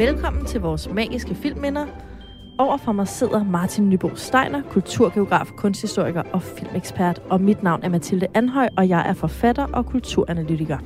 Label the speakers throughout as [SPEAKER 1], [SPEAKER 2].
[SPEAKER 1] Velkommen til vores magiske filmminder. Overfor mig sidder Martin Nybo Steiner, kulturgeograf, kunsthistoriker og filmekspert. Og mit navn er Mathilde Anhøj, og jeg er forfatter og kulturanalytiker.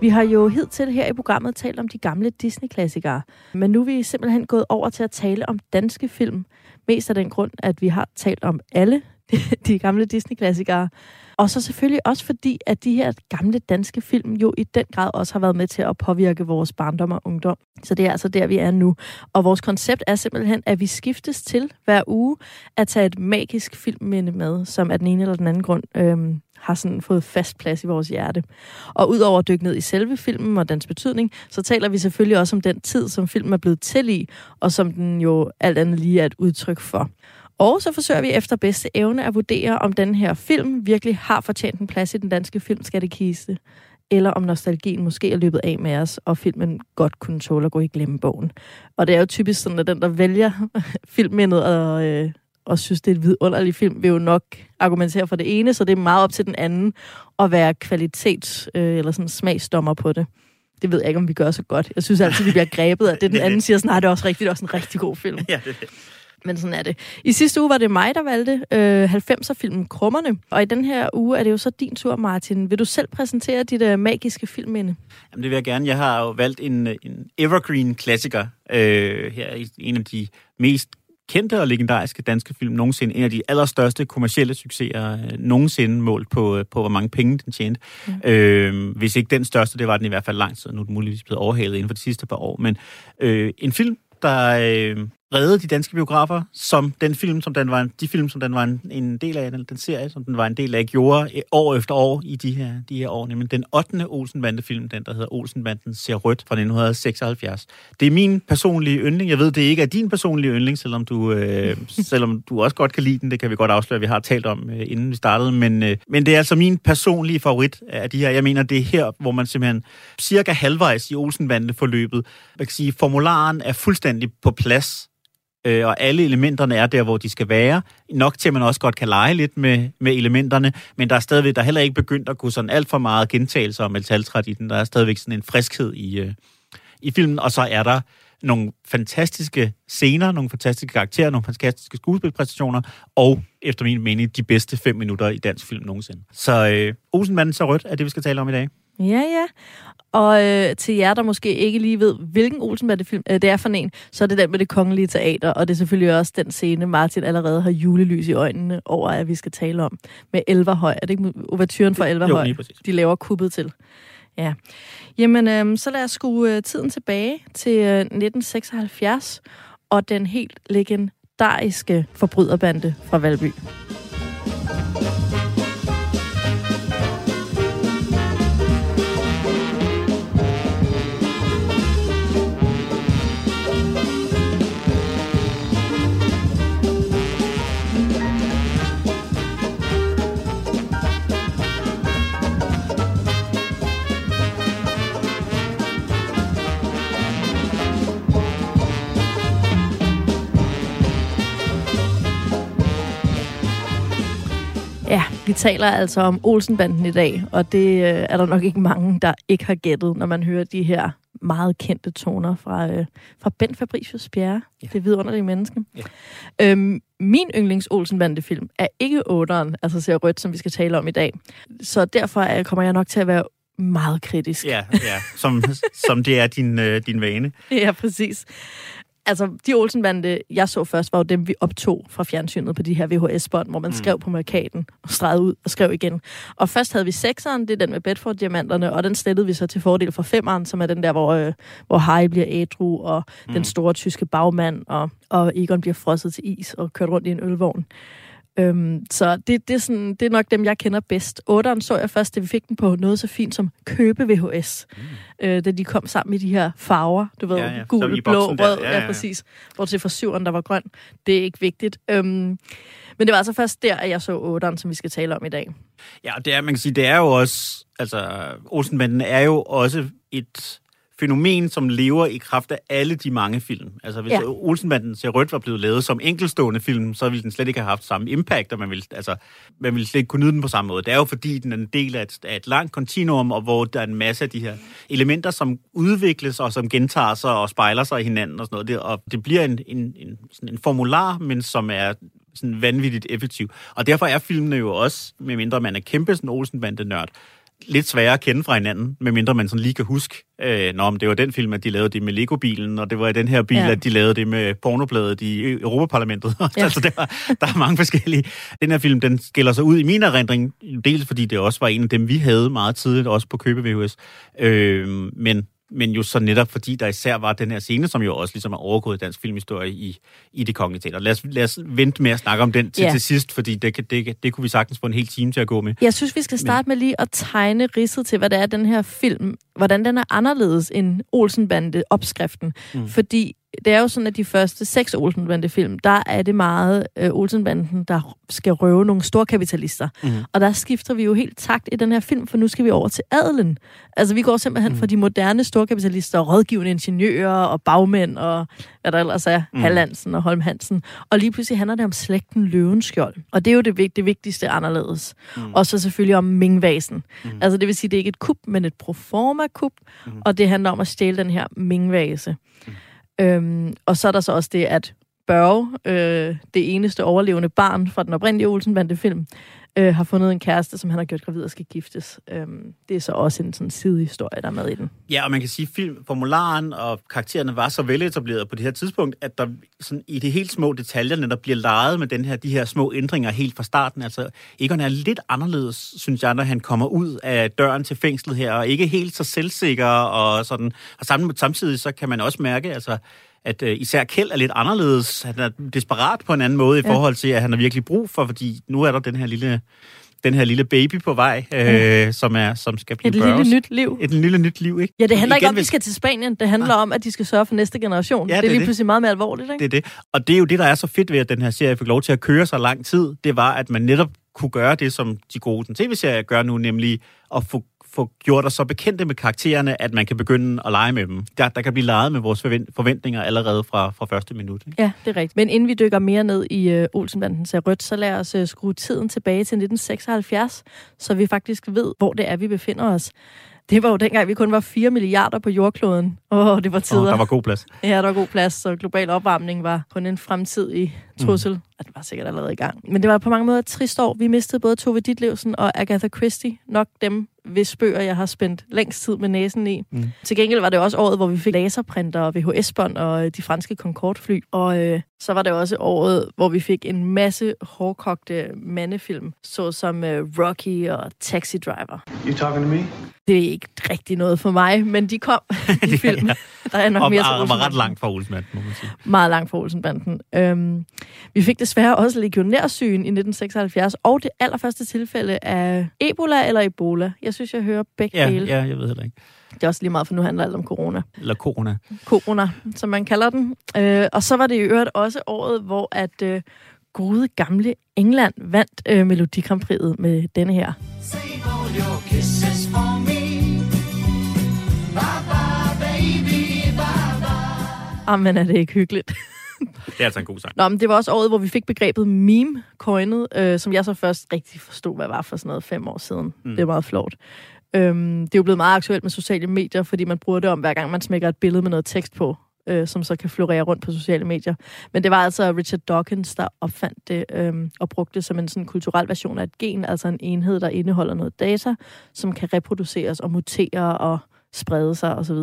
[SPEAKER 1] Vi har jo hidtil her i programmet talt om de gamle Disney-klassikere, men nu er vi simpelthen gået over til at tale om danske film. Mest af den grund, at vi har talt om alle de gamle Disney-klassikere. Og så selvfølgelig også fordi, at de her gamle danske film jo i den grad også har været med til at påvirke vores barndom og ungdom. Så det er altså der, vi er nu. Og vores koncept er simpelthen, at vi skiftes til hver uge at tage et magisk filmminde med, som af den ene eller den anden grund øhm, har sådan fået fast plads i vores hjerte. Og udover at dykke ned i selve filmen og dens betydning, så taler vi selvfølgelig også om den tid, som filmen er blevet til i, og som den jo alt andet lige er et udtryk for. Og så forsøger vi efter bedste evne at vurdere, om den her film virkelig har fortjent en plads i den danske filmskattekiste, eller om nostalgien måske er løbet af med os, og filmen godt kunne tåle at gå i glemmebogen. Og det er jo typisk sådan, at den, der vælger filmmindet og, øh, og synes, det er et vidunderligt film, vil jo nok argumentere for det ene, så det er meget op til den anden at være kvalitets- øh, eller sådan smagsdommer på det. Det ved jeg ikke, om vi gør så godt. Jeg synes altid, vi bliver grebet af det. Den anden siger sådan, nej, det er også rigtigt, det er også en rigtig god film.
[SPEAKER 2] Ja, det,
[SPEAKER 1] Men sådan er det. I sidste uge var det mig, der valgte øh, 90'er-filmen Krummerne. Og i den her uge er det jo så din tur, Martin. Vil du selv præsentere dit øh, magiske filmminde?
[SPEAKER 2] Jamen, det vil jeg gerne. Jeg har jo valgt en, en evergreen-klassiker øh, her i en af de mest kendte og legendariske danske film nogensinde. En af de allerstørste kommercielle succeser øh, nogensinde målt på, øh, på, hvor mange penge den tjente. Mm. Øh, hvis ikke den største, det var den i hvert fald lang tid. Nu er den muligvis blevet overhalet inden for de sidste par år. Men øh, en film, der øh, reddede de danske biografer, som den film, som den var en, de film, som den var en, en del af, den, den serie, som den var en del af, gjorde øh, år efter år i de her, de her år. Nemlig den 8. Olsenbande-film, den der hedder Olsenbanden ser rødt fra 1976. Det er min personlige yndling. Jeg ved, det ikke er din personlige yndling, selvom du, øh, selvom du også godt kan lide den. Det kan vi godt afsløre, vi har talt om, øh, inden vi startede. Men, øh, men det er altså min personlige favorit af de her. Jeg mener, det er her, hvor man simpelthen cirka halvvejs i Olsenbande-forløbet, man kan sige, formularen er fuldstændig på plads øh, og alle elementerne er der, hvor de skal være. Nok til, at man også godt kan lege lidt med, med elementerne, men der er stadigvæk, der er heller ikke begyndt at gå sådan alt for meget gentagelse om metaltræt i den. Der er stadigvæk sådan en friskhed i, øh, i filmen, og så er der nogle fantastiske scener, nogle fantastiske karakterer, nogle fantastiske skuespilpræstationer, og efter min mening, de bedste fem minutter i dansk film nogensinde. Så øh, Olsenmanden så rødt er det, vi skal tale om i dag.
[SPEAKER 1] Ja, ja. Og øh, til jer, der måske ikke lige ved, hvilken Olsenbande-film øh, det er for en, så er det den med det kongelige teater, og det er selvfølgelig også den scene, Martin allerede har julelys i øjnene over, at vi skal tale om, med Elverhøj. Er det ikke overturen for Elverhøj?
[SPEAKER 2] Jo.
[SPEAKER 1] De laver kuppet til. Ja. Jamen, øh, så lad os skue øh, tiden tilbage til øh, 1976, og den helt legendariske forbryderbande fra Valby. Taler altså om Olsenbanden i dag, og det øh, er der nok ikke mange, der ikke har gættet, når man hører de her meget kendte toner fra, øh, fra Ben Fabricius Bjerre,
[SPEAKER 2] Ja.
[SPEAKER 1] det vidunderlige menneske.
[SPEAKER 2] Ja.
[SPEAKER 1] Øhm, min yndlings Olsenbande-film er ikke otteren, altså ser rødt, som vi skal tale om i dag. Så derfor kommer jeg nok til at være meget kritisk.
[SPEAKER 2] Ja, ja. Som, som det er din, øh, din vane.
[SPEAKER 1] Ja, præcis. Altså, de Olsenbande, jeg så først, var jo dem, vi optog fra fjernsynet på de her VHS-bånd, hvor man mm. skrev på markaden og stregede ud og skrev igen. Og først havde vi sekseren, det er den med Bedford-diamanterne, og den slettede vi så til fordel for femeren, som er den der, hvor, øh, hvor Harry bliver ædru, og mm. den store tyske bagmand, og, og Egon bliver frosset til is og kørt rundt i en ølvogn. Øhm, så det, det, er sådan, det er nok dem, jeg kender bedst. Otteren så jeg først, da vi fik den på noget så fint som købe VHS. Mm. Øh, da de kom sammen med de her farver, du ved,
[SPEAKER 2] Ja, ja.
[SPEAKER 1] Gul,
[SPEAKER 2] i
[SPEAKER 1] blå,
[SPEAKER 2] der.
[SPEAKER 1] rød,
[SPEAKER 2] Ja,
[SPEAKER 1] ja,
[SPEAKER 2] ja,
[SPEAKER 1] ja, præcis. Bortset fra syveren, der var grøn. Det er ikke vigtigt. Øhm, men det var altså først der, at jeg så otteren, som vi skal tale om i dag.
[SPEAKER 2] Ja, og det er, man kan sige, det er jo også, altså, Olsenbanden er jo også et fænomen, som lever i kraft af alle de mange film. Altså, hvis
[SPEAKER 1] Ja.
[SPEAKER 2] Olsenbanden til Rødt var blevet lavet som enkeltstående film, så ville den slet ikke have haft samme impact, og man ville, altså, man ville slet ikke kunne nyde den på samme måde. Det er jo fordi, den er en del af et, af et langt kontinuum, og hvor der er en masse af de her elementer, som udvikles og som gentager sig og spejler sig i hinanden og sådan noget. Det, og det bliver en, en, en, sådan en formular, men som er sådan vanvittigt effektiv. Og derfor er filmene jo også, medmindre man er kæmpe sådan Olsenbande-nørd, lidt sværere at kende fra hinanden, medmindre man sådan lige kan huske, øh, nå, men det var den film, at de lavede det med Lego-bilen, og det var i den her bil,
[SPEAKER 1] Ja.
[SPEAKER 2] at de lavede det med pornobladet i Europaparlamentet.
[SPEAKER 1] Ja.
[SPEAKER 2] Altså, der, der er mange forskellige. Den her film, den skiller sig ud i min erindring, dels fordi det også var en af dem, vi havde meget tidligt, også på købe VHS, øh, men men jo så netop fordi der især var den her scene, som jo også ligesom er overgået dansk filmhistorie i, i det kongelige teater. Lad os, lad os vente med at snakke om den til,
[SPEAKER 1] Ja.
[SPEAKER 2] til sidst, fordi det, kan- det, det kunne vi sagtens få en hel time til at gå med.
[SPEAKER 1] Jeg synes, vi skal starte med lige at tegne ridset til, hvad det er, den her film, hvordan den er anderledes end Olsenbande-opskriften. Mm. Fordi det er jo sådan, at de første seks Olsenbande-film, der er det meget øh, Olsenbanden, der skal røve nogle store kapitalister. Mm. Og der skifter vi jo helt takt i den her film, for nu skal vi over til adelen. Altså, vi går simpelthen mm. fra de moderne storkapitalister, og rådgivende ingeniører og bagmænd, og hvad der ellers er, mm. Hallandsen og Holm Hansen. Og lige pludselig handler det om slægten Løvenskjold. Og det er jo det, det vigtigste anderledes. Mm. Og så selvfølgelig om Ming-vasen. Mm. Altså, det vil sige, det er ikke et kup, men et proforma-kup, mm. og det handler om at stjæle den her Ming-vase. Øhm, og så er der så også det, at Børge, øh, det eneste overlevende barn fra den oprindelige Olsenbande-film, øh, har fundet en kæreste, som han har gjort gravid og skal giftes. Øhm, det er så også en sådan sidehistorie, der er med i den.
[SPEAKER 2] Ja, og man kan sige, at filmformularen og karaktererne var så veletableret på det her tidspunkt, at der sådan, i de helt små detaljerne, der bliver leget med den her, de her små ændringer helt fra starten. Altså, Egon er lidt anderledes, synes jeg, når han kommer ud af døren til fængslet her, og ikke helt så selvsikker, og sådan. Og sammen, samtidig så kan man også mærke, altså, at øh, især Kjeld er lidt anderledes. Han er desperat på en anden måde i
[SPEAKER 1] Ja.
[SPEAKER 2] forhold til, at han har virkelig brug for, fordi nu er der den her lille, den her lille baby på vej, øh, som, er, som skal blive
[SPEAKER 1] Et
[SPEAKER 2] Børges.
[SPEAKER 1] lille nyt liv.
[SPEAKER 2] Et lille nyt liv, ikke?
[SPEAKER 1] Ja, det handler ikke om, at de skal til Spanien. Det handler om, at de skal sørge for næste generation.
[SPEAKER 2] Ja,
[SPEAKER 1] det er
[SPEAKER 2] det er
[SPEAKER 1] lige
[SPEAKER 2] det.
[SPEAKER 1] pludselig meget mere alvorligt, ikke?
[SPEAKER 2] Det er det. Og det er jo det, der er så fedt ved, at den her serie fik lov til at køre så lang tid. Det var, at man netop kunne gøre det, som de gode den tv-serier gør nu, nemlig at få, få gjort os så bekendte med karaktererne, at man kan begynde at lege med dem. Der, der kan blive leget med vores forvent- forventninger allerede fra, fra første minut. Ikke?
[SPEAKER 1] Ja, det er rigtigt. Men inden vi dykker mere ned i uh, Olsenbanden ser rødt, så lad os uh, skrue tiden tilbage til 1976, så vi faktisk ved, hvor det er, vi befinder os. Det var jo dengang, vi kun var 4 milliarder på jordkloden. Åh, oh, det var tider.
[SPEAKER 2] Og der var god plads.
[SPEAKER 1] Ja, der var god plads, så global opvarmning var kun en fremtidig trussel. Mm. Det var sikkert allerede i gang. Men det var på mange måder et trist år. Vi mistede både Tove Ditlevsen og Agatha Christie. Nok dem, hvis bøger jeg har spændt længst tid med næsen i. Mm. Til gengæld var det også året, hvor vi fik laserprinter og VHS-bånd og øh, de franske Concorde-fly. Og øh, så var det også året, hvor vi fik en masse hårdkogte mandefilm, såsom øh, Rocky og Taxi Driver.
[SPEAKER 3] You talking to me?
[SPEAKER 1] Det er ikke rigtig noget for mig, men de kom, de film. Der er nok
[SPEAKER 2] Og
[SPEAKER 1] mere til
[SPEAKER 2] var, var ret
[SPEAKER 1] Olsenbanden.
[SPEAKER 2] langt fra Olsmand, må man sige.
[SPEAKER 1] Meget langt fra Olsenbanden. Øhm, vi fik desværre også legionærsygen i 1976, og det allerførste tilfælde af Ebola eller Ebola. Jeg synes, jeg hører begge
[SPEAKER 2] Ja,
[SPEAKER 1] dele.
[SPEAKER 2] ja, jeg ved heller ikke.
[SPEAKER 1] Det er også lige meget, for nu handler alt om corona.
[SPEAKER 2] Eller corona.
[SPEAKER 1] Corona, som man kalder den. Øh, og så var det i øvrigt også året, hvor at øh, gode gamle England vandt øh, Melodi Grand Prix'et med denne her.
[SPEAKER 4] Save all your kisses for me. Bye bye, baby, bye bye.
[SPEAKER 1] Er det ikke hyggeligt?
[SPEAKER 2] Det er altså en god sang.
[SPEAKER 1] Nå, men det var også året, hvor vi fik begrebet meme coinet, øh, som jeg så først rigtig forstod, hvad var for sådan noget fem år siden. Mm. Det er meget flot. Øhm, det er jo blevet meget aktuelt med sociale medier, fordi man bruger det om, hver gang man smækker et billede med noget tekst på, øh, som så kan florere rundt på sociale medier. Men det var altså Richard Dawkins, der opfandt det øh, og brugte det som en sådan kulturel version af et gen, altså en enhed, der indeholder noget data, som kan reproduceres og mutere og sprede sig osv.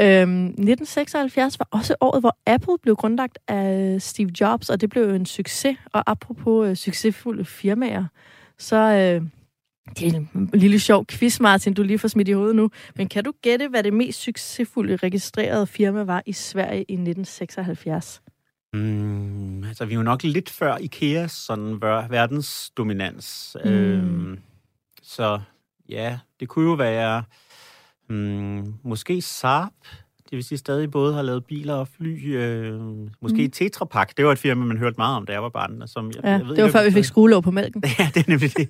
[SPEAKER 1] Øhm, 1976 var også året, hvor Apple blev grundlagt af Steve Jobs, og det blev en succes. Og apropos øh, succesfulde firmaer, så øh, det er en lille sjov quiz, Martin, du lige får smidt i hovedet nu. Men kan du gætte, hvad det mest succesfulde registrerede firma var i Sverige i 1976?
[SPEAKER 2] Mm, altså, vi er jo nok lidt før Ikeas sådan ver- verdensdominans.
[SPEAKER 1] Mm.
[SPEAKER 2] Øhm, så ja, det kunne jo være mm, måske Saab. Det vil sige, stadig både har lavet biler og fly. Øh, måske mm. Tetra Pak. Det var et firma, man hørte meget om, da jeg var barn. Som jeg,
[SPEAKER 1] Ja,
[SPEAKER 2] jeg ved
[SPEAKER 1] det var
[SPEAKER 2] ikke,
[SPEAKER 1] før vi fik skruelåg på mælken.
[SPEAKER 2] ja, det er nemlig det.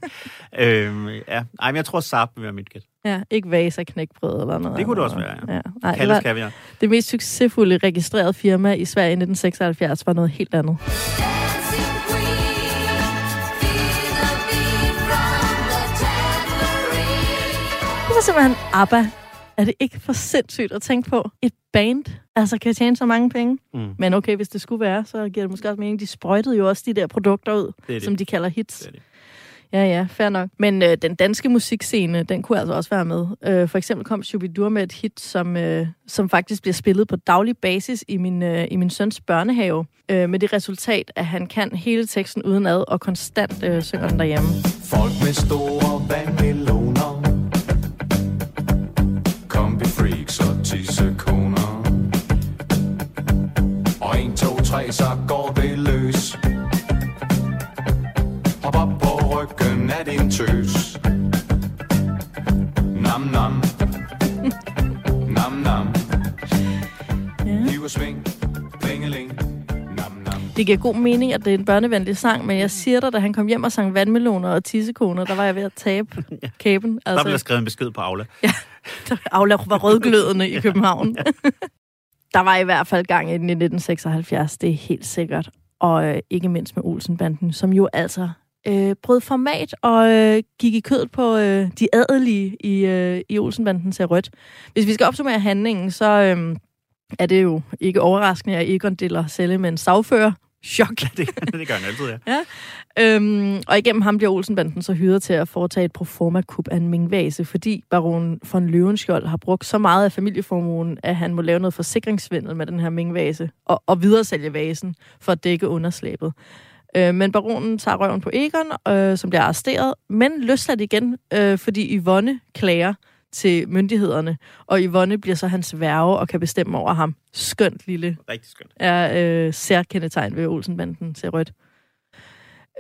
[SPEAKER 2] øhm, ja. Ej, men jeg tror, Saab vil være mit gæt.
[SPEAKER 1] Ja, ikke vasa knækbrød eller noget.
[SPEAKER 2] Det kunne det også være, ja.
[SPEAKER 1] ja. Nej, det,
[SPEAKER 2] Kaldes
[SPEAKER 1] var,
[SPEAKER 2] kaviar.
[SPEAKER 1] det mest succesfulde registrerede firma i Sverige i 1976 var noget helt andet. Det var simpelthen ABBA. Er det ikke for sindssygt at tænke på? Et band, altså kan tjene så mange penge.
[SPEAKER 2] Mm.
[SPEAKER 1] Men okay, hvis det skulle være, så giver det måske også mening. De sprøjtede jo også de der produkter ud,
[SPEAKER 2] Det det.
[SPEAKER 1] som de kalder hits.
[SPEAKER 2] Det er det.
[SPEAKER 1] Ja, ja, fair nok. Men øh, den danske musikscene, den kunne altså også være med. Øh, for eksempel kom Shubidur med et hit, som, øh, som faktisk bliver spillet på daglig basis i min, øh, i min søns børnehave. Øh, med det resultat, at han kan hele teksten udenad og konstant øh, synger den derhjemme.
[SPEAKER 5] Folk med store vandmeloner 2, 3, så går det løs. Hop op på ryggen af din tøs. Nam nam. Nam nam. Hiv og sving. Nam
[SPEAKER 1] Det giver god mening, at det er en børnevenlig sang, men jeg siger dig, da han kom hjem og sang vandmeloner og tissekoner, der var jeg ved at tabe kæben.
[SPEAKER 2] Der bliver
[SPEAKER 1] Altså,
[SPEAKER 2] skrevet en besked på Aula.
[SPEAKER 1] Aula var rødglødende i København der var i hvert fald gang i i 1976, det er helt sikkert. Og øh, ikke mindst med Olsenbanden, som jo altså øh, brød format og øh, gik i kødet på øh, de adelige i, øh, i Olsenbanden til rødt. Hvis vi skal opsummere handlingen, så øh, er det jo ikke overraskende, at Egon deler celle med en sagfører. Chok.
[SPEAKER 2] det, det gør han altid, ja.
[SPEAKER 1] Øhm, og igennem ham bliver Olsenbanden så hyret til at foretage et proforma-kup af en mingvase, fordi baron von Løvenskjold har brugt så meget af familieformuen, at han må lave noget forsikringssvindel med den her mingvase og, og videresælge vasen for at dække underslæbet. Øh, men baronen tager røven på Egon, øh, som bliver arresteret, men løsladt igen, øh, fordi Yvonne klager til myndighederne, og Yvonne bliver så hans værge og kan bestemme over ham. Skønt lille
[SPEAKER 2] Rigtig skønt.
[SPEAKER 1] er øh, særkendetegn ved Olsenbanden til rødt.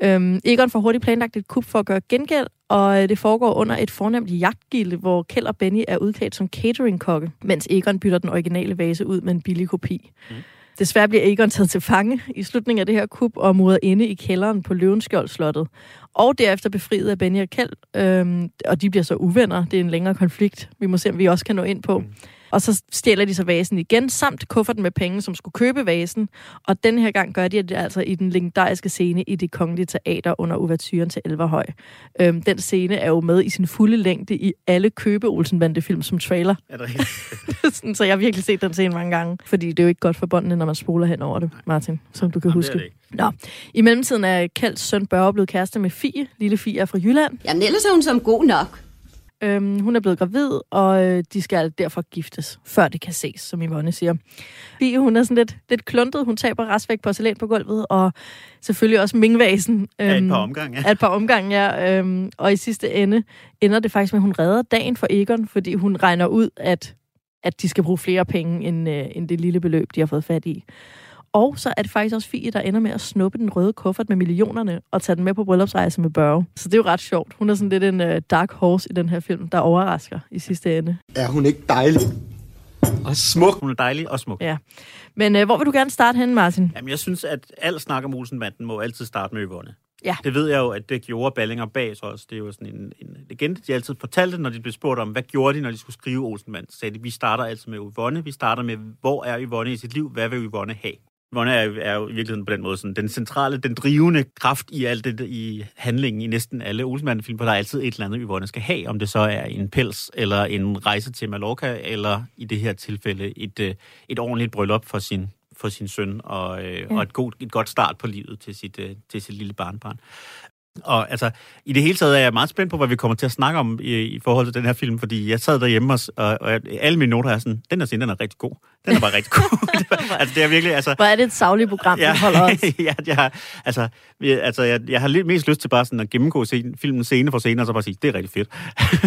[SPEAKER 1] Øhm, Egon får hurtigt planlagt et kup for at gøre gengæld, og øh, det foregår under et fornemt jagtgilde, hvor Kjeld og Benny er udklædt som cateringkokke, mens Egon bytter den originale vase ud med en billig kopi. Mm. Desværre bliver Egon taget til fange i slutningen af det her kup og muret inde i kælderen på Løvenskjold-slottet. Og derefter befriet af Benny og Kjeld, øhm, og de bliver så uvenner. Det er en længere konflikt, vi må se, om vi også kan nå ind på. Mm. Og så stjæler de så vasen igen, samt kufferten med penge, som skulle købe vasen. Og den her gang gør de det altså i den legendariske scene i det kongelige teater under ouverturen til Elverhøj. Øhm, den scene er jo med i sin fulde længde i alle købe Olsenbande-film som trailer.
[SPEAKER 2] Er det rigtigt?
[SPEAKER 1] Så jeg har virkelig set den scene mange gange. Fordi det er jo ikke godt for båndene, når man spoler hen over det, Martin, som du kan
[SPEAKER 2] Jamen,
[SPEAKER 1] huske.
[SPEAKER 2] det.
[SPEAKER 1] Nå. I mellemtiden er Kjelds søn Børge blevet kæreste med Fie. Lille Fie er fra Jylland.
[SPEAKER 6] Jamen ellers er hun som god nok.
[SPEAKER 1] Øhm, hun er blevet gravid, og øh, de skal derfor giftes, før det kan ses, som Yvonne siger. Fie, hun er sådan lidt, lidt kluntet. Hun taber restvæk porcelæn på gulvet, og selvfølgelig også mingvasen.
[SPEAKER 2] Ja, et
[SPEAKER 1] øhm,
[SPEAKER 2] par omgange, ja.
[SPEAKER 1] et par omgange, ja. Øhm, og i sidste ende ender det faktisk med, at hun redder dagen for Egon, fordi hun regner ud, at, at de skal bruge flere penge, end, øh, end det lille beløb, de har fået fat i. Og så er det faktisk også Fie, der ender med at snuppe den røde kuffert med millionerne og tage den med på bryllupsrejse med Børge. Så det er jo ret sjovt. Hun er sådan lidt en uh, dark horse i den her film, der overrasker i sidste ende.
[SPEAKER 7] Er hun ikke dejlig? Og smuk.
[SPEAKER 2] Hun er dejlig og smuk.
[SPEAKER 1] Ja. Men uh, hvor vil du gerne starte hen, Martin?
[SPEAKER 2] Jamen, jeg synes, at al snak om Olsenbanden må altid starte med Yvonne.
[SPEAKER 1] Ja.
[SPEAKER 2] Det ved jeg jo, at det gjorde Ballinger bag så også. Det er jo sådan en, en legende, de altid fortalte, når de blev spurgt om, hvad gjorde de, når de skulle skrive Olsenbanden. Så sagde de, vi starter altid med Yvonne. Vi starter med, hvor er Yvonne i sit liv? Hvad vil Yvonne have? Yvonne er, er jo i virkeligheden på den måde sådan, den centrale, den drivende kraft i alt det i handlingen i næsten alle Olsenbanden-film, for der er altid et eller andet, Yvonne skal have, om det så er en pels, eller en rejse til Mallorca, eller i det her tilfælde et, øh, et ordentligt bryllup for sin, for sin søn, og, øh, ja. og et, god, et godt start på livet til sit, øh, til sit lille barnbarn. Og altså, i det hele taget er jeg meget spændt på, hvad vi kommer til at snakke om i, i forhold til den her film, fordi jeg sad derhjemme, og, og, og alle mine noter er sådan, den her scene, den er rigtig god. Den er bare rigtig god. altså, det er virkelig, altså...
[SPEAKER 1] Hvor er det et savligt program, ja. holder os?
[SPEAKER 2] ja, jeg, altså, vi- altså jeg, jeg har lidt mest lyst til bare sådan at gennemgå scenen, filmen scene for scene, og så bare sige, det er rigtig fedt.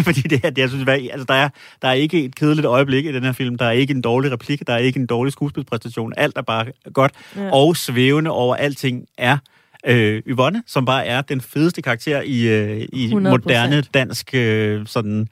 [SPEAKER 2] Fordi det, er- det jeg synes, hvad, altså, der, er, der er ikke et kedeligt øjeblik i den her film, der er ikke en dårlig replik, der er ikke en dårlig skuespilspræstation, alt er bare godt,
[SPEAKER 1] ja.
[SPEAKER 2] og svævende over alting er øh, Yvonne, som bare er den fedeste karakter i, øh, i
[SPEAKER 1] 100%.
[SPEAKER 2] moderne dansk øh, sådan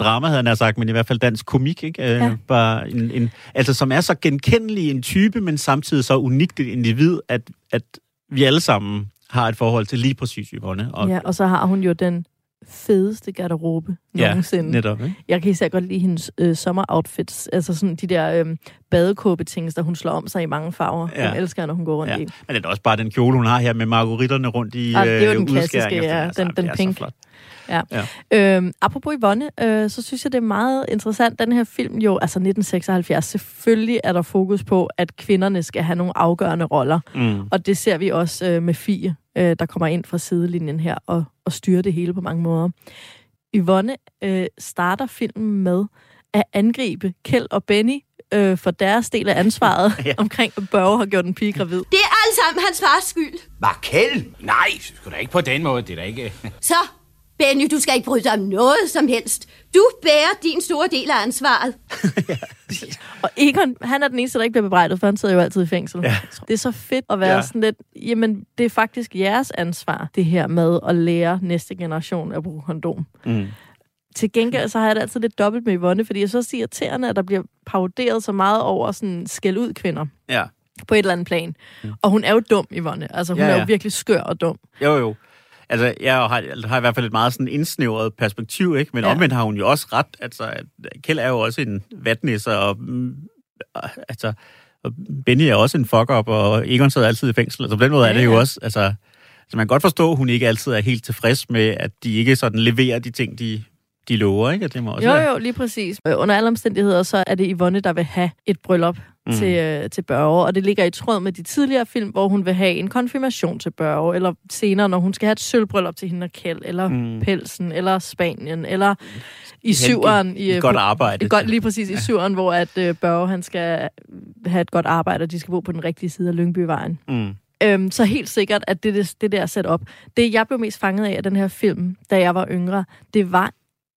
[SPEAKER 2] drama, havde nær sagt, men i hvert fald dansk komik, ikke? Øh,
[SPEAKER 1] Ja.
[SPEAKER 2] ja. bare en, en, altså som er så genkendelig en type, men samtidig så unikt et individ, at, at vi alle sammen har et forhold til lige præcis Yvonne. Og,
[SPEAKER 1] Ja, og så har hun jo den fedeste garderobe
[SPEAKER 2] Ja,
[SPEAKER 1] nogensinde.
[SPEAKER 2] netop, ikke?
[SPEAKER 1] Jeg kan især godt lide hendes øh, sommeroutfits. Altså sådan de der øh, der hun slår om sig i mange farver.
[SPEAKER 2] Ja.
[SPEAKER 1] Ja. Jeg elsker, når hun går rundt
[SPEAKER 2] Ja.
[SPEAKER 1] i.
[SPEAKER 2] Men det er også bare den kjole, hun har her med margaritterne rundt i
[SPEAKER 1] Ah, det er jo
[SPEAKER 2] øh,
[SPEAKER 1] den klassiske,
[SPEAKER 2] udskæringer.
[SPEAKER 1] ja.
[SPEAKER 2] Altså,
[SPEAKER 1] Den- den
[SPEAKER 2] så
[SPEAKER 1] pink.
[SPEAKER 2] flot.
[SPEAKER 1] Øhm, apropos Yvonne, øh, så synes jeg, det er meget interessant. Den her film jo, altså 1976, selvfølgelig er der fokus på, at kvinderne skal have nogle afgørende roller.
[SPEAKER 2] Mm.
[SPEAKER 1] Og det ser vi også øh, med Fie, øh, der kommer ind fra sidelinjen her og, og styrer det hele på mange måder. Yvonne øh, starter filmen med at angribe Kjeld og Benny øh, for deres del af ansvaret
[SPEAKER 2] Ja.
[SPEAKER 1] ja. omkring, at Børge har gjort en pige gravid.
[SPEAKER 6] Det er alt sammen hans fars skyld.
[SPEAKER 8] Markel? Nej, sgu da ikke på den måde. Det er da ikke...
[SPEAKER 6] Så, Benny, du skal ikke bryde dig om noget som helst. Du bærer din store del af ansvaret.
[SPEAKER 1] Og Egon, han er den eneste, der ikke bliver bebrejdet, for han sidder jo altid i fængsel.
[SPEAKER 2] Ja.
[SPEAKER 1] Det er så fedt at være
[SPEAKER 2] Ja.
[SPEAKER 1] sådan lidt, jamen, det er faktisk jeres ansvar, det her med at lære næste generation at bruge kondom.
[SPEAKER 2] Mm.
[SPEAKER 1] Til gengæld så har jeg det altid lidt dobbelt med Yvonne, fordi jeg så siger irriterende, at der bliver paroderet så meget over sådan skæld ud kvinder
[SPEAKER 2] Ja.
[SPEAKER 1] på et eller andet plan. Og hun er jo dum, Yvonne. Altså, hun
[SPEAKER 2] Ja,
[SPEAKER 1] ja, er jo virkelig skør og dum.
[SPEAKER 2] Jo, jo. Altså, jeg har, har i hvert fald et meget sådan indsnævret perspektiv, ikke? Men ja. Omvendt har hun jo også ret. Altså, Kjeld er jo også en vatnæsser, og, mm, altså, og Benny er også en fuck-up, og Egon sidder altid i fængsel. Altså, på den måde ja, er det jo
[SPEAKER 1] ja.
[SPEAKER 2] også, altså, så man kan godt forstå, at hun ikke altid er helt tilfreds med, at de ikke sådan leverer de ting, de, de lover, ikke? Det må også
[SPEAKER 1] Jo, jo, lige præcis. Under alle omstændigheder, så er det Yvonne, der vil have et bryllup
[SPEAKER 2] Mm.
[SPEAKER 1] til, øh, til Børge, og det ligger i tråd med de tidligere film, hvor hun vil have en konfirmation til Børge, eller senere, når hun skal have et sølvbryllup til hende og Kjeld, eller
[SPEAKER 2] Mm.
[SPEAKER 1] Pelsen, eller Spanien, eller i
[SPEAKER 2] Hen-
[SPEAKER 1] syveren. I,
[SPEAKER 2] et
[SPEAKER 1] øh,
[SPEAKER 2] godt arbejde.
[SPEAKER 1] Et godt, lige præcis i syveren, hvor at øh, Børge han skal have et godt arbejde, og de skal bo på den rigtige side af Lyngbyvejen.
[SPEAKER 2] Mm.
[SPEAKER 1] Øhm, så helt sikkert, at det, det, det der sat op. Det, jeg blev mest fanget af af den her film, da jeg var yngre, det var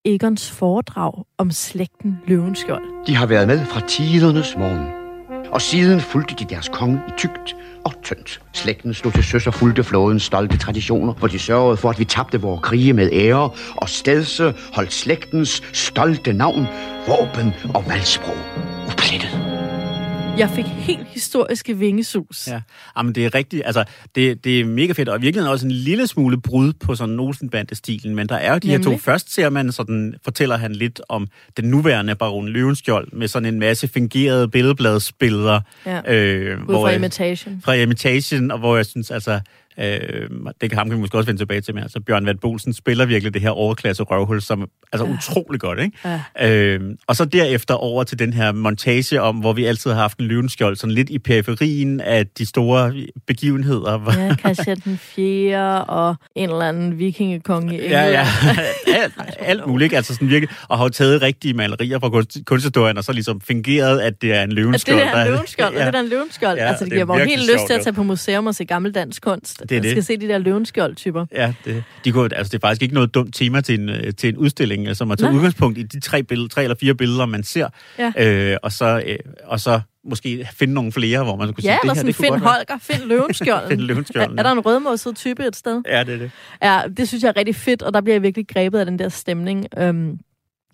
[SPEAKER 1] Egons foredrag om slægten Løvenskjold.
[SPEAKER 9] De har været med fra tidernes morgen. Og siden fulgte de deres konge i tygt og tyndt. Slægten stod til søs og fulgte flådens stolte traditioner, hvor de sørgede for, at vi tabte vores krige med ære, og stedse holdt slægtens stolte navn, våben og valgsprog uplettet.
[SPEAKER 1] Jeg fik helt historiske vingesus.
[SPEAKER 2] Ja, Jamen, det er rigtigt. Altså, det, det er mega fedt, og i virkeligheden også en lille smule brud på sådan Olsenbande-stilen, men der er jo de her to.
[SPEAKER 1] Nemlig.
[SPEAKER 2] Først ser man sådan, fortæller han lidt om den nuværende baron Løvenskjold, med sådan en masse fingerede billedbladsbilleder.
[SPEAKER 1] Ja.
[SPEAKER 2] Øh,
[SPEAKER 1] Ud fra
[SPEAKER 2] jeg-
[SPEAKER 1] Imitation.
[SPEAKER 2] fra Imitation, og hvor jeg synes, altså, øh, det kan ham kan vi måske også vende tilbage til, men altså, Bjørn Vand Bolsen spiller virkelig det her overklasse røvhul, som altså ja. utrolig godt, ikke?
[SPEAKER 1] Ja.
[SPEAKER 2] Øh, og så derefter over til den her montage om, hvor vi altid har haft en løvenskjold, sådan lidt i periferien af de store begivenheder.
[SPEAKER 1] Ja, Christian den 4. og en eller anden vikingekonge i
[SPEAKER 2] Ja,
[SPEAKER 1] England.
[SPEAKER 2] ja. alt, alt muligt? Altså sådan virkelig, og har jo taget rigtige malerier fra kunst, kunsthistorien, og så ligesom fingeret, at det er en
[SPEAKER 1] At det
[SPEAKER 2] løvenskjold.
[SPEAKER 1] er en løvenskjold, ja. og det er en løvenskjold.
[SPEAKER 2] Ja,
[SPEAKER 1] Ja, altså, det
[SPEAKER 2] det er
[SPEAKER 1] giver mig helt lyst til at tage på museum og se gammeldansk kunst.
[SPEAKER 2] Det er
[SPEAKER 1] Jeg
[SPEAKER 2] det.
[SPEAKER 1] skal se de der løvenskjold-typer.
[SPEAKER 2] Ja, det, de kunne, altså det er faktisk ikke noget dumt tema til en, øh, til en udstilling, altså at tage
[SPEAKER 1] Nej.
[SPEAKER 2] udgangspunkt i de tre, billeder, tre eller fire billeder, man ser,
[SPEAKER 1] Ja.
[SPEAKER 2] øh, og, så, øh, og så måske finde nogle flere, hvor man kunne sige,
[SPEAKER 1] Ja,
[SPEAKER 2] det
[SPEAKER 1] eller
[SPEAKER 2] her,
[SPEAKER 1] sådan
[SPEAKER 2] det
[SPEAKER 1] find
[SPEAKER 2] godt være-
[SPEAKER 1] Holger, find løvenskjolden.
[SPEAKER 2] Find løvenskjolden,
[SPEAKER 1] er, er der en rødmosset type et sted?
[SPEAKER 2] Ja, det er det.
[SPEAKER 1] Ja, det synes jeg er rigtig fedt, og der bliver jeg virkelig grebet af den der stemning. Øhm,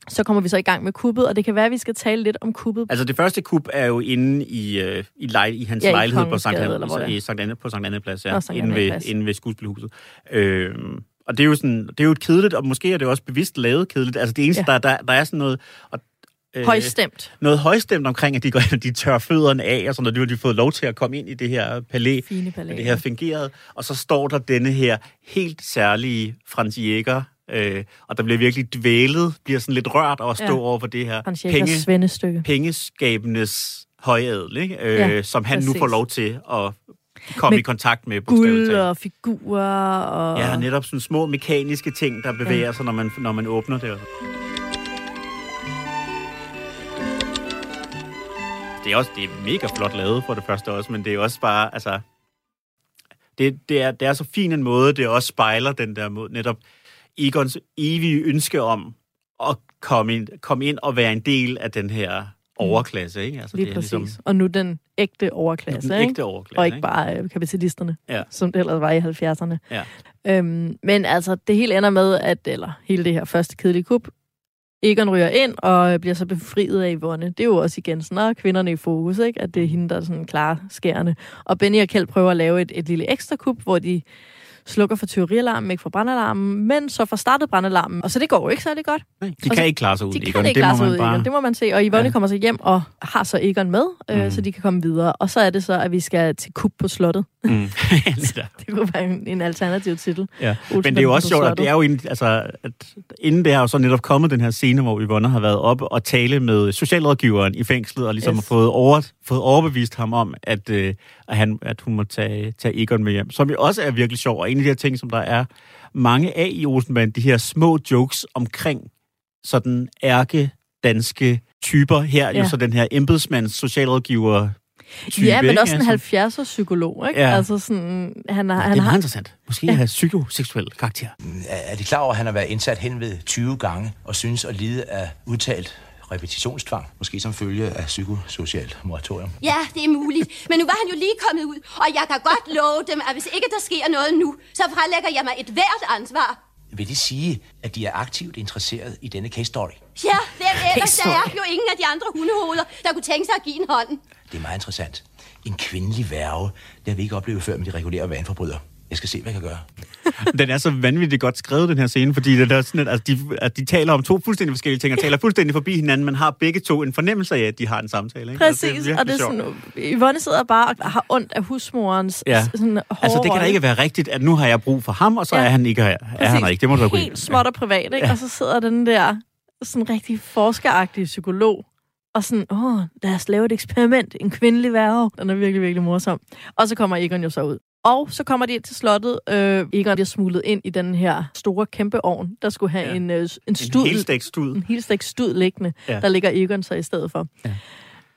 [SPEAKER 1] så kommer vi så i gang med kuppet, og det kan være, at vi skal tale lidt om kuppet.
[SPEAKER 2] Altså det første kup er jo inde i, øh, i, lej, i hans
[SPEAKER 1] Ja, i
[SPEAKER 2] lejlighed på Sankt,
[SPEAKER 1] er.
[SPEAKER 2] i Sankt Anne, på Sankt Anne Plads, ja, inde,
[SPEAKER 1] Annæ
[SPEAKER 2] ved,
[SPEAKER 1] Plads.
[SPEAKER 2] inde ved skuespilhuset. Øh, og det er, jo sådan, det er jo kedeligt, og måske er det også bevidst lavet kedeligt. Altså det eneste,
[SPEAKER 1] Ja.
[SPEAKER 2] der, der, der er sådan noget... Og, øh,
[SPEAKER 1] Højstemt.
[SPEAKER 2] noget højstemt omkring, at de, går ind, og de tør fødderne af, og sådan noget. Nu har de fået lov til at komme ind i det her palæ,
[SPEAKER 1] Fine palæ.
[SPEAKER 2] det her fingeret, og så står der denne her helt særlige Frans Jæger, øh, og der bliver virkelig dvælet, bliver sådan lidt rørt over at stå
[SPEAKER 1] Ja.
[SPEAKER 2] ja. over for det her penge, pengeskabenes højadel, ikke? Øh,
[SPEAKER 1] Ja,
[SPEAKER 2] som han
[SPEAKER 1] præcis.
[SPEAKER 2] nu får lov til at komme
[SPEAKER 1] Med
[SPEAKER 2] i kontakt med. bogstaveligt
[SPEAKER 1] Guld og figurer og...
[SPEAKER 2] Ja, netop sådan små mekaniske ting, der bevæger sig, når man, når man åbner det. Det er også det er mega flot lavet for det første også, men det er også bare, altså... Det, det, er, det er så fin en måde, det også spejler den der måde, netop Egons evige ønske om at komme ind, komme ind og være en del af den her overklasse, ikke? Altså,
[SPEAKER 1] Lige
[SPEAKER 2] det er
[SPEAKER 1] præcis.
[SPEAKER 2] ligesom
[SPEAKER 1] Og nu den ægte overklasse,
[SPEAKER 2] den
[SPEAKER 1] ikke?
[SPEAKER 2] ægte overklasse,
[SPEAKER 1] og ikke bare øh, kapitalisterne,
[SPEAKER 2] Ja.
[SPEAKER 1] som det ellers var i 70'erne.
[SPEAKER 2] Ja.
[SPEAKER 1] Øhm, men altså, det hele ender med, at, eller hele det her første kedelige kup, Egon ryger ind og bliver så befriet af Yvonne. Det er jo også igen sådan, at kvinderne er i fokus, ikke? at det er hende, der er sådan klar skærende. Og Benny og Kjeld prøver at lave et, et lille ekstra kup, hvor de slukker for tyverialarmen, ikke for brandalarmen, men så får startet brandalarmen, og så det går jo ikke særlig godt.
[SPEAKER 2] Nej, de
[SPEAKER 1] Og
[SPEAKER 2] kan
[SPEAKER 1] så-
[SPEAKER 2] ikke klare sig uden
[SPEAKER 1] De kan
[SPEAKER 2] Egon.
[SPEAKER 1] ikke
[SPEAKER 2] det
[SPEAKER 1] klare sig ud,
[SPEAKER 2] bare...
[SPEAKER 1] Egon. Det må man se. Og Yvonne
[SPEAKER 2] Ja.
[SPEAKER 1] kommer så hjem og har så Egon med, øh,
[SPEAKER 2] Mm.
[SPEAKER 1] så de kan komme videre. Og så er det så, at vi skal til kub på slottet.
[SPEAKER 2] Mm.
[SPEAKER 1] Det kunne være en, en alternativ titel.
[SPEAKER 2] Ja.
[SPEAKER 1] Olsen
[SPEAKER 2] Men det er jo også sjovt, at det er jo egentlig, altså, at inden det har jo så netop kommet den her scene, hvor Yvonne har været oppe og tale med socialrådgiveren i fængslet, og ligesom
[SPEAKER 1] Yes.
[SPEAKER 2] har fået, over, fået overbevist ham om, at, øh, at, han, at hun må tage, tage Egon med hjem. Som jo også er virkelig sjov, og en af de her ting, som der er mange af i Olsenband, de her små jokes omkring sådan ærke danske typer. Her ja. jo
[SPEAKER 1] Ja.
[SPEAKER 2] så den her embedsmands socialrådgiver type,
[SPEAKER 1] Ja, men
[SPEAKER 2] ikke?
[SPEAKER 1] også en
[SPEAKER 2] Altså,
[SPEAKER 1] 70'er psykolog, ikke?
[SPEAKER 2] Ja.
[SPEAKER 1] Altså sådan, han, har,
[SPEAKER 2] det
[SPEAKER 1] han
[SPEAKER 2] er meget
[SPEAKER 1] har...
[SPEAKER 2] interessant. Måske ja. have psykoseksuel karakter.
[SPEAKER 10] Er er de klar over, at han har været indsat hen ved 20 gange og synes at lide af udtalt repetitionstvang? Måske som følge af psykosocialt moratorium.
[SPEAKER 6] Ja, det er muligt. Men nu var han jo lige kommet ud, og jeg kan godt love dem, at hvis ikke der sker noget nu, så frelægger jeg mig et hvert ansvar.
[SPEAKER 10] Vil det sige, at de er aktivt interesseret i denne case story?
[SPEAKER 6] Ja, hvem ellers? Der er jo ingen af de andre hundehoveder, der kunne tænke sig at give en hånd.
[SPEAKER 10] Det er meget interessant. En kvindelig værge, det har vi ikke oplevet før med de regulære vaneforbrydere. Jeg skal se, hvad jeg kan gøre.
[SPEAKER 2] Den er så vanvittigt godt skrevet, den her scene, fordi det er sådan, at, altså, de, at de taler om to fuldstændig forskellige ting, og taler fuldstændig forbi hinanden, men har begge to en fornemmelse af, at de har en samtale. Ikke?
[SPEAKER 1] Præcis,
[SPEAKER 2] Altså,
[SPEAKER 1] og det er sådan,
[SPEAKER 2] sjovt.
[SPEAKER 1] Yvonne sidder bare og har ondt af husmorens
[SPEAKER 2] Ja.
[SPEAKER 1] sådan hårde
[SPEAKER 2] Altså, det kan da ikke være rigtigt, at nu har jeg brug for ham, og så
[SPEAKER 1] Ja.
[SPEAKER 2] er han ikke her. Er han ikke? Det må du
[SPEAKER 1] Helt småt og privat, ikke? Ja. Og så sidder den der sådan rigtig forskeragtige psykolog, og sådan, åh, lad os lave et eksperiment. En kvindelig værge. Den er virkelig, virkelig morsom. Og så kommer Egon jo så ud. Og så kommer de ind til slottet. Øh, Egon bliver smuglet ind i den her store kæmpe ovn, der skulle have
[SPEAKER 2] Ja.
[SPEAKER 1] en, øh, en
[SPEAKER 2] En
[SPEAKER 1] stud. en helt stik stud liggende.
[SPEAKER 2] Ja.
[SPEAKER 1] Der ligger Egon så i stedet for.
[SPEAKER 2] Ja.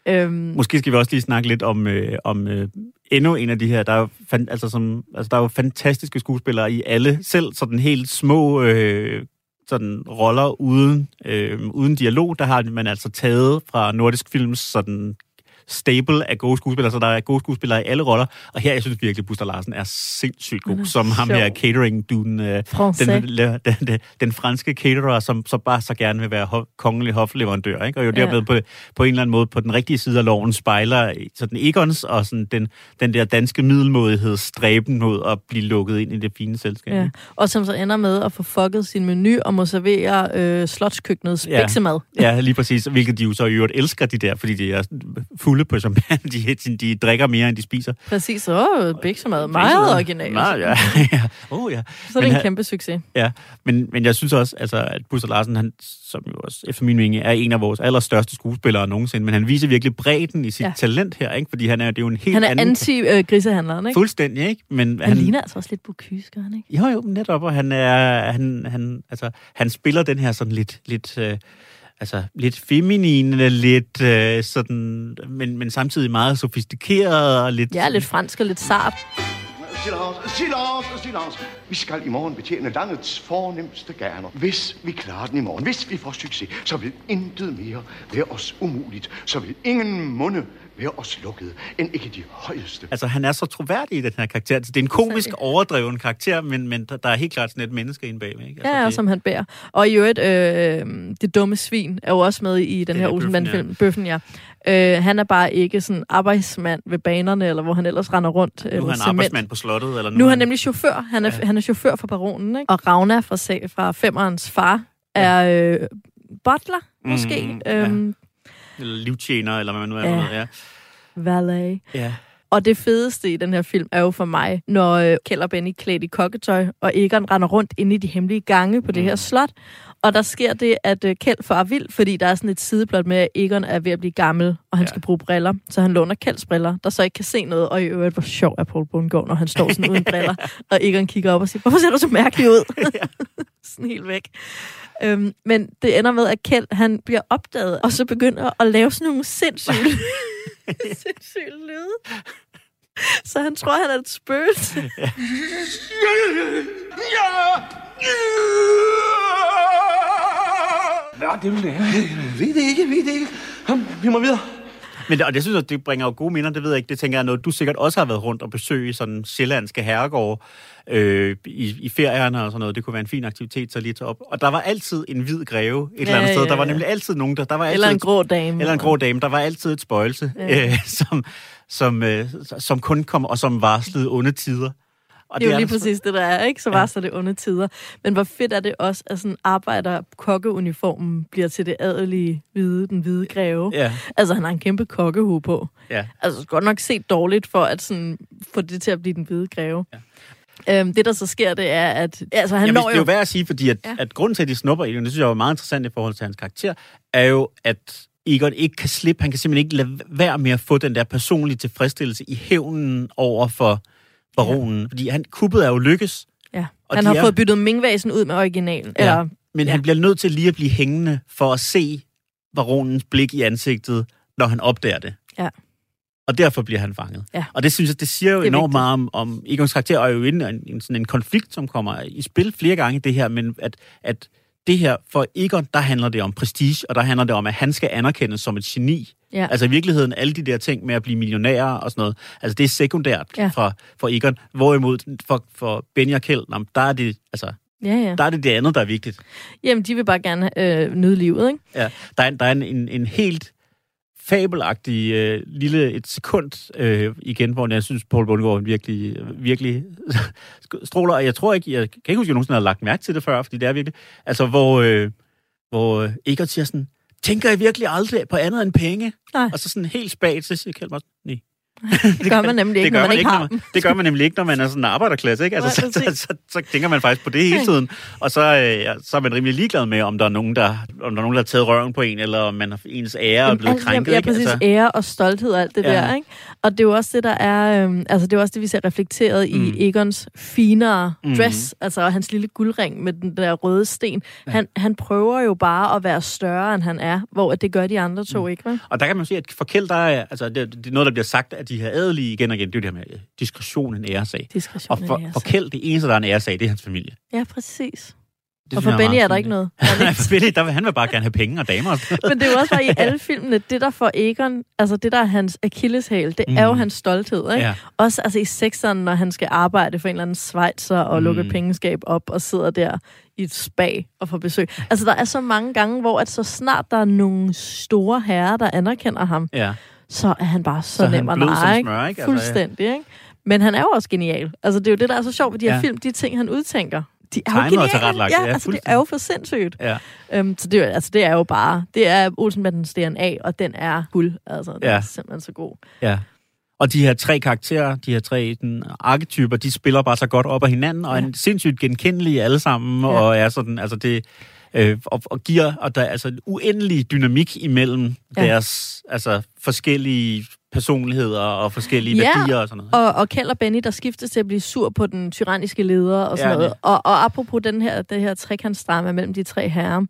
[SPEAKER 1] Øhm,
[SPEAKER 2] Måske skal vi også lige snakke lidt om, øh, om øh, endnu en af de her. Der er, fan, altså, som, altså, der er jo fantastiske skuespillere i alle, selv sådan helt små øh, sådan roller uden, øh, uden dialog. Der har man altså taget fra nordisk films sådan stable af gode skuespillere, så der er gode skuespillere i alle roller. Og her, jeg synes virkelig, Buster Larsen er sindssygt god,
[SPEAKER 1] er
[SPEAKER 2] som ham her catering-duden, øh, den, den, den, den franske caterer, som så bare så gerne vil være ho- kongelig hofleverandør, ikke? Og jo derved
[SPEAKER 1] Ja.
[SPEAKER 2] på, på en eller anden måde på den rigtige side af loven spejler sådan Egons og sådan den, den der danske middelmodighedsstræben mod at blive lukket ind i det fine selskab.
[SPEAKER 1] Ja. Og som så ender med at få fucket sin menu og må servere øh, slotskøkkenets
[SPEAKER 2] Ja.
[SPEAKER 1] biksemad.
[SPEAKER 2] Ja, lige præcis. Hvilket de jo så i øvrigt elsker, de der, fordi de er fulde på champagne. De, de, de drikker mere, end de spiser.
[SPEAKER 1] Præcis. Åh, biksemad. Meget originalt.
[SPEAKER 2] Meget, ja. ja. Oh, ja.
[SPEAKER 1] Så er det
[SPEAKER 2] Men
[SPEAKER 1] en
[SPEAKER 2] han-
[SPEAKER 1] kæmpe succes.
[SPEAKER 2] Ja, men, men jeg synes også, altså, at Buster Larsen, han, som jo også efter min mening er en af vores allerstørste skuespillere nogensinde, men han viser virkelig bredden i sit ja. Talent her, ikke? fordi han er, det er jo en helt
[SPEAKER 1] Han er
[SPEAKER 2] anden...
[SPEAKER 1] anti-grisehandleren, ikke?
[SPEAKER 2] Fuldstændig, ikke? Men
[SPEAKER 1] Han ligner altså også lidt Bocuse, gør han ikke?
[SPEAKER 2] Jo, jo, netop, og han er, han, han, altså, han spiller den her sådan lidt, lidt, øh, altså, lidt feminine, lidt øh, sådan, men, men samtidig meget sofistikeret og lidt...
[SPEAKER 1] Ja, lidt fransk og lidt sart.
[SPEAKER 7] Silence, silence, silence. Vi skal i morgen betjene landets fornemmeste gerner. Hvis vi klarer den i morgen, hvis vi får succes, så vil intet mere være os umuligt. Så vil ingen munde være os lukket, end ikke de højeste.
[SPEAKER 2] Altså, han er så troværdig i den her karakter. Det er en komisk, overdreven karakter, men, men der er helt klart sådan et menneske inde bagved. Ikke? Altså,
[SPEAKER 1] Ja, ja,
[SPEAKER 2] det-
[SPEAKER 1] som han bærer. Og i øvrigt, øh, det dumme svin er jo også med i den
[SPEAKER 2] Det
[SPEAKER 1] her
[SPEAKER 2] er
[SPEAKER 1] Olsenband-film. Bøffen, ja. Øh, han er bare ikke sådan arbejdsmand ved banerne, eller hvor han ellers render rundt.
[SPEAKER 2] nu er han
[SPEAKER 1] cement.
[SPEAKER 2] arbejdsmand på slottet. Eller
[SPEAKER 1] Nu er han nemlig chauffør. Han er, ja. han er chauffør for baronen, ikke? Og Ravna fra, fra femmerens far er øh, butler, måske.
[SPEAKER 2] Mm,
[SPEAKER 1] Mm, øhm,
[SPEAKER 2] Eller livtjener, eller hvad man nu er.
[SPEAKER 1] Ja.
[SPEAKER 2] Ja.
[SPEAKER 1] Valet.
[SPEAKER 2] ja.
[SPEAKER 1] Og det fedeste i den her film er jo for mig, når øh, Kjeld og Benny klædt i kokketøj, og Egon render rundt inde i de hemmelige gange på det her slot. Og der sker det, at øh, Kjeld får vild, fordi der er sådan et sideplot med, at Egon er ved at blive gammel, og han
[SPEAKER 2] Ja.
[SPEAKER 1] skal bruge briller. Så han låner Kjelds briller, der så ikke kan se noget. Og i øvrigt, hvor sjov er Paul Bundgaard, når han står sådan uden briller. Og Egon kigger op og siger, hvorfor ser du så mærkelig ud? sådan helt væk. Øhm, men det ender med, at Kjeld han bliver opdaget, og så begynder at lave sådan nogle sindssyge, sindssyge lyde. Så han tror, han er et spøgelse.
[SPEAKER 7] Hvad det vil det Jeg ved det ikke, jeg ved det ikke. Kom, vi må videre.
[SPEAKER 2] Men det, og det synes jeg, det bringer jo gode minder, det ved jeg ikke. Det tænker jeg noget, du sikkert også har været rundt og besøge sådan sjællandske herregårde øh, i, i ferierne og sådan noget. Det kunne være en fin aktivitet, så lige tage op. Og der var altid en hvid greve et eller andet
[SPEAKER 1] Ja,
[SPEAKER 2] sted.
[SPEAKER 1] ja,
[SPEAKER 2] Der var
[SPEAKER 1] ja.
[SPEAKER 2] nemlig altid nogen, der... der var altid
[SPEAKER 1] Eller en grå dame.
[SPEAKER 2] Eller en grå dame. Der var altid et spøjelse,
[SPEAKER 1] Ja.
[SPEAKER 2] øh, som, som, øh, som kun kom og som varslede onde tider. Og
[SPEAKER 1] det er jo lige præcis det, der er, ikke? Så
[SPEAKER 2] Ja.
[SPEAKER 1] var så det onde tider. Men hvor fedt er det også, at sådan arbejder kokkeuniformen bliver til det adelige hvide, den hvide greve.
[SPEAKER 2] Ja,
[SPEAKER 1] Altså, han har en kæmpe kokkehue på.
[SPEAKER 2] ja.
[SPEAKER 1] Altså, godt nok set dårligt for at sådan, få det til at blive den hvide greve. Ja. Øhm, det, der så sker, det er, at altså, han
[SPEAKER 2] Jamen,
[SPEAKER 1] når
[SPEAKER 2] det er
[SPEAKER 1] jo...
[SPEAKER 2] værd at sige, fordi at,
[SPEAKER 1] Ja.
[SPEAKER 2] ja. at grunden til, at de snupper Egon, det synes jeg er meget interessant i forhold til hans karakter, er jo, at Egon ikke kan slippe, han kan simpelthen ikke lade være med at få den der personlige tilfredsstillelse i hævnen over for baronen. Ja. Fordi han, kuppet er jo lykkes,
[SPEAKER 1] ja.
[SPEAKER 2] og
[SPEAKER 1] Han har
[SPEAKER 2] er-
[SPEAKER 1] fået byttet Ming-vasen ud med originalen.
[SPEAKER 2] Ja.
[SPEAKER 1] Eller,
[SPEAKER 2] men
[SPEAKER 1] Ja.
[SPEAKER 2] han bliver nødt til lige at blive hængende for at se baronens blik i ansigtet, når han opdager det.
[SPEAKER 1] Ja.
[SPEAKER 2] Og derfor bliver han fanget.
[SPEAKER 1] Ja.
[SPEAKER 2] Og det synes jeg, det siger jo
[SPEAKER 1] Det
[SPEAKER 2] enormt
[SPEAKER 1] vigtigt.
[SPEAKER 2] meget om, om Egons karakter, og er jo en, en, sådan en konflikt, som kommer i spil flere gange, det her, men at, at det her, for Egon, der handler det om prestige, og der handler det om, at han skal anerkendes som et geni.
[SPEAKER 1] Ja.
[SPEAKER 2] Altså i virkeligheden, alle de der ting med at blive millionær og sådan noget, altså det er sekundært
[SPEAKER 1] Ja.
[SPEAKER 2] for, for Egon. Hvorimod for, for Benny og Kjeld, der er det, altså,
[SPEAKER 1] ja, ja.
[SPEAKER 2] der er det det andet, der er vigtigt.
[SPEAKER 1] Jamen, de vil bare gerne øh, nyde livet, ikke?
[SPEAKER 2] Ja, der er, der er en, en, en helt fabelagtig øh, lille et sekund øh, igen, hvor jeg synes, Paul Bundgaard virkelig, virkelig stråler. Og jeg tror ikke, jeg kan ikke huske, at jeg nogensinde har lagt mærke til det før, fordi det er virkelig... Altså, hvor, øh, hvor øh, Egon siger sådan, tænker jeg virkelig aldrig på andet end penge?
[SPEAKER 1] Nej.
[SPEAKER 2] Og så sådan helt spagt, så siger Kjeld nej.
[SPEAKER 1] Det gør man nemlig ikke,
[SPEAKER 2] det gør
[SPEAKER 1] når man ikke har dem.
[SPEAKER 2] Det gør man nemlig ikke, når man er sådan en arbejderklasse, ikke? Altså, så, så, så, så, tænker man faktisk på det hele tiden. Og så, øh, ja, så er man rimelig ligeglad med, om der er nogen, der, om der, er nogen, der har taget røven på en, eller om man har, ens ære er
[SPEAKER 1] Jamen,
[SPEAKER 2] blevet
[SPEAKER 1] alt-
[SPEAKER 2] krænket.
[SPEAKER 1] Ja,
[SPEAKER 2] ikke?
[SPEAKER 1] præcis.
[SPEAKER 2] Altså,
[SPEAKER 1] Ære og stolthed og alt det
[SPEAKER 2] Ja.
[SPEAKER 1] der, ikke? Og det er jo også det, der er... Øhm, altså, det er også det, vi ser reflekteret mm. I Egons finere
[SPEAKER 2] Mm.
[SPEAKER 1] dress. Altså, hans lille guldring med den der røde sten. Han, han prøver jo bare at være større, end han er, hvor det gør de andre to,
[SPEAKER 2] Mm.
[SPEAKER 1] ikke? Vel?
[SPEAKER 2] og der kan man se, at for Kjeld, der er, altså, det, det er noget, der bliver sagt af de her adelige igen og igen. Det er jo det her med øh, diskretion, en æresag.
[SPEAKER 1] Diskretion
[SPEAKER 2] Og for, for. Kjeld, det eneste, der er en æresag, det er hans familie.
[SPEAKER 1] Ja, præcis.
[SPEAKER 2] Det
[SPEAKER 1] og for Benny er der
[SPEAKER 2] fint.
[SPEAKER 1] ikke noget.
[SPEAKER 2] Nej, for Benny, der vil, han vil bare gerne have penge og damer.
[SPEAKER 1] Men det er jo også bare i alle filmene, det der får Egon, altså det der er hans akilleshæl, det er jo
[SPEAKER 2] Mm.
[SPEAKER 1] hans stolthed, ikke?
[SPEAKER 2] Ja.
[SPEAKER 1] Også altså i sekseren, når han skal arbejde for en eller anden svejser og lukke
[SPEAKER 2] Mm.
[SPEAKER 1] pengeskab op og sidder der i et spag og får besøg. Altså der er så mange gange, hvor at så snart der er nogle store herrer, der anerkender ham,
[SPEAKER 2] Ja.
[SPEAKER 1] Så er han bare så,
[SPEAKER 2] Så
[SPEAKER 1] nem at ikke?
[SPEAKER 2] smør, ikke? Altså.
[SPEAKER 1] Fuldstændig, ikke? Men han er jo også genial. Altså det er jo det, der er så sjovt ved de her
[SPEAKER 2] Ja.
[SPEAKER 1] film, de ting, han udtænker. De er jo geniale. Ja,
[SPEAKER 2] ja,
[SPEAKER 1] altså det er jo for sindssygt.
[SPEAKER 2] Ja.
[SPEAKER 1] Øhm, så det, er altså, det er jo bare, det er Olsenbandens DNA, og den er guld. Altså, den
[SPEAKER 2] Ja.
[SPEAKER 1] er simpelthen så god.
[SPEAKER 2] Ja. Og de her tre karakterer, de her tre den, arketyper, de spiller bare så godt op af hinanden, og
[SPEAKER 1] Ja.
[SPEAKER 2] er sindssygt genkendelige alle sammen,
[SPEAKER 1] Ja.
[SPEAKER 2] og er sådan, altså det, øh, og, og giver, og der er altså en uendelig dynamik imellem
[SPEAKER 1] Ja.
[SPEAKER 2] deres altså, forskellige personligheder og forskellige
[SPEAKER 1] Ja,
[SPEAKER 2] værdier og sådan noget.
[SPEAKER 1] Og, og Kjeld og Benny, der skiftes til at blive sur på den tyranniske leder og sådan
[SPEAKER 2] Ja,
[SPEAKER 1] noget. Og, og apropos den her, det her trekantsdrama mellem de tre herrer,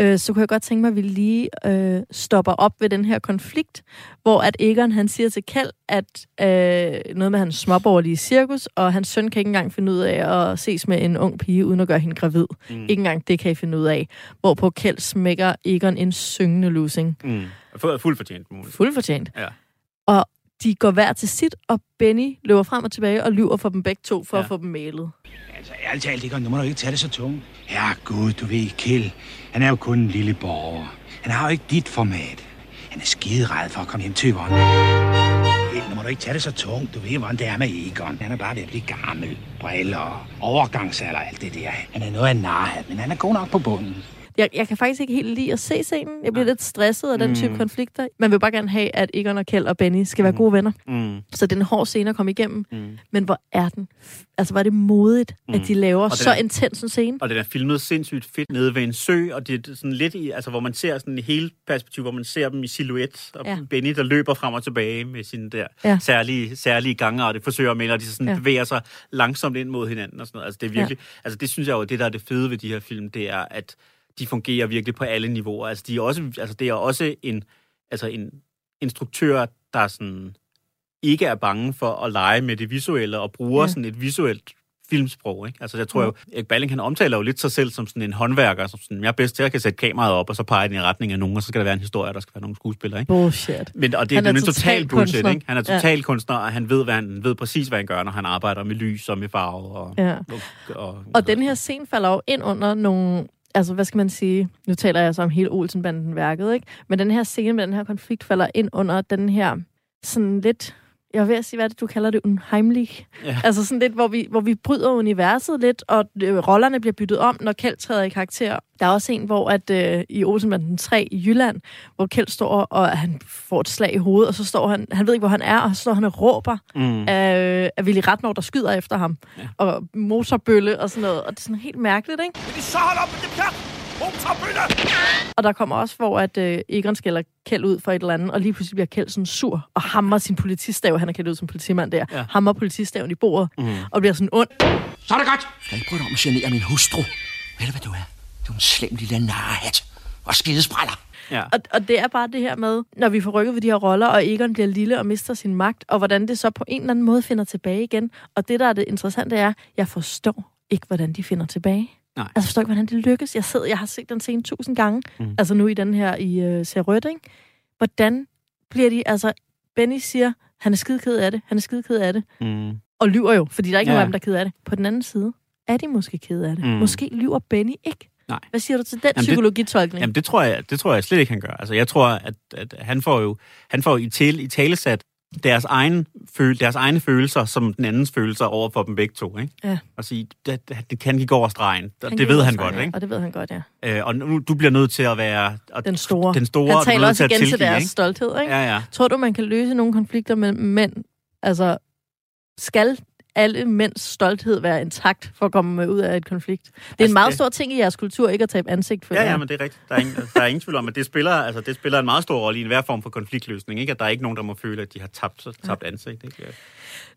[SPEAKER 1] øh, så kunne jeg godt tænke mig, at vi lige øh, stopper op ved den her konflikt, hvor at Egon han siger til Kjeld, at øh, noget med hans småborgerlige cirkus, og hans søn kan ikke engang finde ud af at ses med en ung pige, uden at gøre hende gravid. Mm. Ikke engang det kan I finde ud af. Hvorpå Kjeld smækker Egon en syngende losing.
[SPEAKER 2] Mm. Fu- Fuldt fortjent muligt.
[SPEAKER 1] Fuldt fortjent.
[SPEAKER 2] Ja.
[SPEAKER 1] Og de går hver til sit, og Benny løber frem og tilbage og lyver for dem begge to, for ja. At få dem malet.
[SPEAKER 8] Altså, ærligt talt, Egon, nu må du ikke tage det så tungt. Ja, gud, du ved, Kjeld, han er jo kun en lille borger. Han har jo ikke dit format. Han er skidered for at komme hjem til Yvonne. Kjeld, nu må du ikke tage det så tungt. Du ved, hvordan det er med Egon. Han er bare ved at blive gammel. Briller og overgangsalder og alt det der. Han er noget af en narhat, men han er god nok på bunden.
[SPEAKER 1] Jeg, jeg kan faktisk ikke helt lide at se scenen. Jeg bliver lidt stresset af den type
[SPEAKER 2] Mm.
[SPEAKER 1] konflikter. Man vil bare gerne have, at Egon og Kjeld og Benny skal være gode venner.
[SPEAKER 2] Mm.
[SPEAKER 1] Så det er en hård scene at komme igennem.
[SPEAKER 2] Mm.
[SPEAKER 1] Men hvor er den? Altså, er det modigt, mm. at de laver
[SPEAKER 2] Og den
[SPEAKER 1] så
[SPEAKER 2] er-
[SPEAKER 1] intens en scene.
[SPEAKER 2] Og den er filmet sindssygt fedt nede ved en sø, og det er sådan lidt i, altså hvor man ser sådan i hele perspektiv, hvor man ser dem i silhuet, og
[SPEAKER 1] Ja.
[SPEAKER 2] ja. Benny, der løber frem og tilbage med sine der
[SPEAKER 1] Ja.
[SPEAKER 2] ja. særlige, særlige gange, og det forsøger melde, og de sådan
[SPEAKER 1] Ja.
[SPEAKER 2] ja. bevæger sig langsomt ind mod hinanden og sådan noget. Altså det er virkelig, ja. altså det synes jeg jo, det der er det fede ved de her film, det er, at de fungerer virkelig på alle niveauer. Altså de er også, altså det er også en, altså en instruktør, der sådan ikke er bange for at lege med det visuelle, og bruger Ja. sådan et visuelt filmsprog, ikke? Altså, jeg tror jo, Erik Balling, han omtaler jo lidt sig selv som sådan en håndværker, som sådan, jeg er bedst til at kan sætte kameraet op, og så pege den i retning af nogen, og så skal der være en historie, og der skal være nogle skuespillere, ikke?
[SPEAKER 1] Bullshit.
[SPEAKER 2] Men, og det,
[SPEAKER 1] Han er
[SPEAKER 2] en
[SPEAKER 1] total
[SPEAKER 2] bullshit,
[SPEAKER 1] kunstner.
[SPEAKER 2] ikke? Han er total ja. kunstner, og han ved, hvad han ved præcis, hvad han gør, når han arbejder med lys og med farve. Og,
[SPEAKER 1] Ja.
[SPEAKER 2] og, og,
[SPEAKER 1] Og den her scene falder jo ind under nogle... Altså, hvad skal man sige? Nu taler jeg så om hele Olsenbanden-værket, ikke? Men den her scene med den her konflikt falder ind under den her sådan lidt jeg er ved at sige, hvad er det, du kalder det, unheimlich.
[SPEAKER 2] Ja.
[SPEAKER 1] Altså sådan lidt, hvor vi, hvor vi bryder universet lidt, og øh, rollerne bliver byttet om, når Kjeld træder i karakter. Der er også en, hvor at, øh, i Olsenbanden 3 i Jylland, hvor Kjeld står, og han får et slag i hovedet, og så står han, han ved ikke, hvor han er, og så står han og råber
[SPEAKER 2] Mm.
[SPEAKER 1] af, af Willy Ratnov, der skyder efter ham. Ja. Og motorbølle og sådan noget, og det er sådan helt mærkeligt, ikke?
[SPEAKER 11] Vil I så holde op med det pjat?
[SPEAKER 1] Og der kommer også, hvor at øh, Egon skælder Kjeld ud for et eller andet, og lige pludselig bliver Kjeld sådan sur, og hammer sin politistav, han er kældt ud som politimand der, ja. hammer politistaven i bordet, mm. og bliver sådan ond.
[SPEAKER 8] Så er det godt. Skal ikke prøve om at genere min hustru? Ved du, hvad du er? Du er en slem lille narhat. Og skidespræller.
[SPEAKER 2] Ja.
[SPEAKER 1] Og, og det er bare det her med, når vi får rykket ved de her roller, og Egon bliver lille og mister sin magt, og hvordan det så på en eller anden måde finder tilbage igen. Og det, der er det interessante, er, jeg forstår ikke, hvordan de finder tilbage.
[SPEAKER 2] Nej.
[SPEAKER 1] Altså, forstår ikke, hvordan det lykkes. Jeg sidder, jeg har set den scene tusind gange.
[SPEAKER 2] Mm.
[SPEAKER 1] Altså nu i den her i uh, Ser Rødt, ikke? Hvordan bliver de, altså, Benny siger, han er skide ked af det, han er skide ked af det,
[SPEAKER 2] Mm.
[SPEAKER 1] og lyver jo, fordi der er ikke
[SPEAKER 2] Ja.
[SPEAKER 1] nogen af dem, der er ked af det. På den anden side, er de måske ked af det.
[SPEAKER 2] Mm.
[SPEAKER 1] Måske lyver Benny ikke.
[SPEAKER 2] Nej.
[SPEAKER 1] Hvad siger du til den
[SPEAKER 2] Jamen, det-
[SPEAKER 1] psykologitolkning?
[SPEAKER 2] Jamen, det tror, jeg, det tror jeg slet ikke, han gør. Altså, jeg tror, at, at han får jo han får i, tale, i talesat deres, egen føl, deres egne følelser som den andens følelser over for dem begge to. Ikke?
[SPEAKER 1] Ja.
[SPEAKER 2] Og sige, det, det kan gik over stregen.
[SPEAKER 1] Han
[SPEAKER 2] det ved han godt, ikke?
[SPEAKER 1] Og det ved han godt, ja.
[SPEAKER 2] Øh, og nu, du bliver nødt til at være... Og,
[SPEAKER 1] Den store.
[SPEAKER 2] Den store,
[SPEAKER 1] Han
[SPEAKER 2] er
[SPEAKER 1] taler også
[SPEAKER 2] at
[SPEAKER 1] igen til deres
[SPEAKER 2] ikke?
[SPEAKER 1] stolthed, ikke?
[SPEAKER 2] Ja, ja.
[SPEAKER 1] Tror du, man kan løse nogle konflikter mellem mænd? Altså, skal alle mænds stolthed være intakt for at komme ud af et konflikt? Det er
[SPEAKER 2] Altså,
[SPEAKER 1] en meget
[SPEAKER 2] det-
[SPEAKER 1] stor ting i jeres kultur, ikke at tabe ansigt for
[SPEAKER 2] Ja, ja, men det er rigtigt. Der er ingen, der er ingen tvivl om, at det spiller, altså, det spiller en meget stor rolle i enhver form for konfliktløsning. Ikke? At der er ikke nogen, der må føle, at de har tabt, tabt ansigt. Ikke?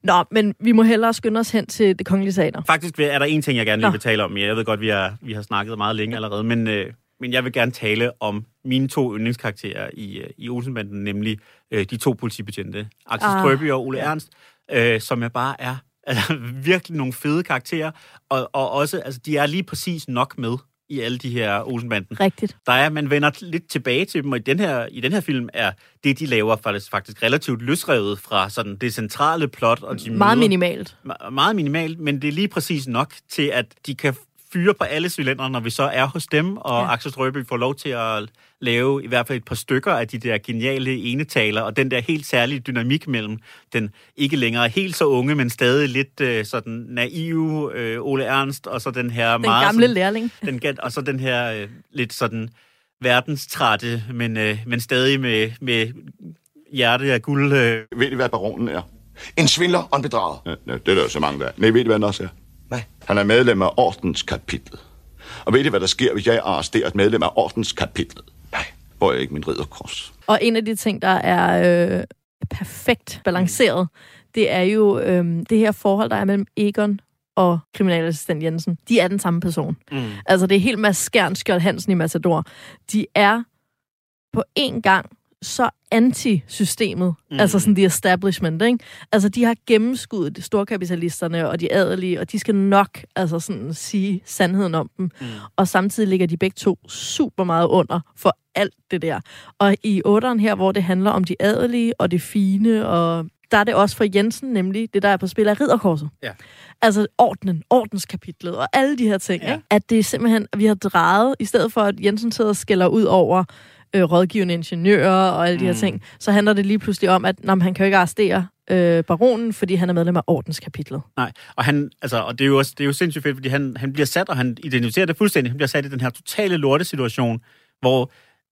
[SPEAKER 1] Nå, men vi må hellere skynde os hen til det kongelige teater.
[SPEAKER 2] Faktisk er der en ting, jeg gerne lige vil tale om. Jeg ved godt, vi har, vi har snakket meget længe allerede, men, øh, men jeg vil gerne tale om mine to yndlingskarakterer i, øh, i Olsenbanden, nemlig øh, de to politibetjente, Axel
[SPEAKER 1] Ah,
[SPEAKER 2] Strøby og Ole Ernst, øh, som jeg bare er altså, virkelig nogle fede karakterer, og, og også, altså, de er lige præcis nok med i alle de her Olsenbanden.
[SPEAKER 1] Rigtigt.
[SPEAKER 2] Der er, man vender lidt tilbage til dem, og i den her, i den her film er det, de laver, faktisk, faktisk relativt løsrevet fra sådan det centrale plot. Og de
[SPEAKER 1] Meget
[SPEAKER 2] møder-
[SPEAKER 1] minimalt.
[SPEAKER 2] Me- meget minimalt, men det er lige præcis nok til, at de kan fyre på alle cylindre, når vi så er hos dem, og ja. Axel Strøby får lov til at lave i hvert fald et par stykker af de der geniale enetaler, og den der helt særlige dynamik mellem den ikke længere helt så unge, men stadig lidt øh, sådan naive øh, Ole Ernst, og så den her
[SPEAKER 1] Den
[SPEAKER 2] meget...
[SPEAKER 1] gamle
[SPEAKER 2] sådan,
[SPEAKER 1] lærling.
[SPEAKER 2] den, og så den her øh, lidt sådan verdenstrætte, men, øh, men stadig med, med hjerte af guld. Øh.
[SPEAKER 7] Ved I, hvad baronen er?
[SPEAKER 11] En svindler og en bedrager.
[SPEAKER 7] Ja, ja, det er der jo så mange, der er. Nej, ved I, hvad han også er?
[SPEAKER 11] Nej.
[SPEAKER 7] Han er medlem af ordenskapitlet. Og ved I, hvad der sker, hvis jeg arresterer et medlem af ordenskapitlet? Jeg ikke min ridderkors.
[SPEAKER 1] Og en af de ting, der er øh, perfekt balanceret, det er jo øh, det her forhold, der er mellem Egon og kriminalassistent Jensen. De er den samme person.
[SPEAKER 2] Mm.
[SPEAKER 1] Altså, det er helt Mads Skjern, Skjold Hansen i Matador. De er på en gang så anti-systemet,
[SPEAKER 2] Mm.
[SPEAKER 1] altså sådan the establishment, ikke? Altså, de har gennemskuddet storkapitalisterne og de adelige, og de skal nok altså sådan sige sandheden om dem. Mm. Og samtidig ligger de begge to super meget under for alt det der. Og i otteren her, hvor det handler om de adelige og det fine, og der er det også for Jensen nemlig det, der er på spil af ridderkorset.
[SPEAKER 2] Ja.
[SPEAKER 1] Altså ordenen, ordenskapitlet og alle de her ting.
[SPEAKER 2] Ja.
[SPEAKER 1] Ikke? At det er simpelthen, at vi har drejet, i stedet for at Jensen sidder og skælder ud over øh, rådgivende ingeniører og alle de her
[SPEAKER 2] Mm.
[SPEAKER 1] ting, så handler det lige pludselig om, at men han kan jo ikke arrestere øh, baronen, fordi han er medlem af ordenskapitlet.
[SPEAKER 2] Nej, og, han, altså, og det, er jo også, det er jo sindssygt fedt, fordi han, han bliver sat, og han identificerer det fuldstændig. Han bliver sat i den her totale lortesituation, hvor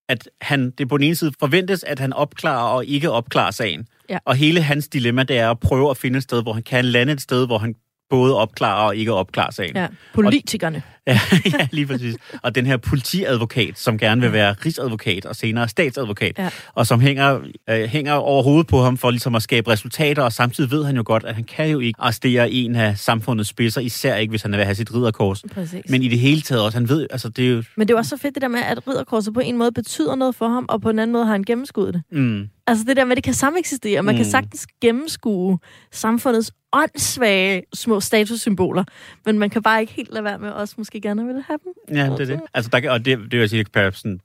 [SPEAKER 2] at han, det på den ene side forventes, at han opklarer og ikke opklarer sagen.
[SPEAKER 1] Ja.
[SPEAKER 2] Og hele hans dilemma, det er at prøve at finde et sted, hvor han kan lande et sted, hvor han både opklarer og ikke opklarer sagen.
[SPEAKER 1] Ja. Politikerne.
[SPEAKER 2] Ja, ja, lige præcis. Og den her politiadvokat, som gerne vil være rigsadvokat og senere statsadvokat,
[SPEAKER 1] Ja.
[SPEAKER 2] og som hænger, øh, hænger over hovedet på ham for ligesom at skabe resultater, og samtidig ved han jo godt, at han kan jo ikke arrestere en af samfundets spidser, især ikke, hvis han vil have sit ridderkors.
[SPEAKER 1] Præcis.
[SPEAKER 2] Men i det hele taget også, han ved, altså det er jo...
[SPEAKER 1] Men det er også så fedt det der med, at ridderkorset på en måde betyder noget for ham, og på en anden måde har han gennemskuddet det.
[SPEAKER 2] Mm,
[SPEAKER 1] Altså det der med, at det kan sameksistere. Man mm. kan sagtens gennemskue samfundets åndssvage små statussymboler, men man kan bare ikke helt lade være med også måske gerne vil have dem.
[SPEAKER 2] ja, det er det. Altså, der, kan- og det, det vil jeg sige, kan sådan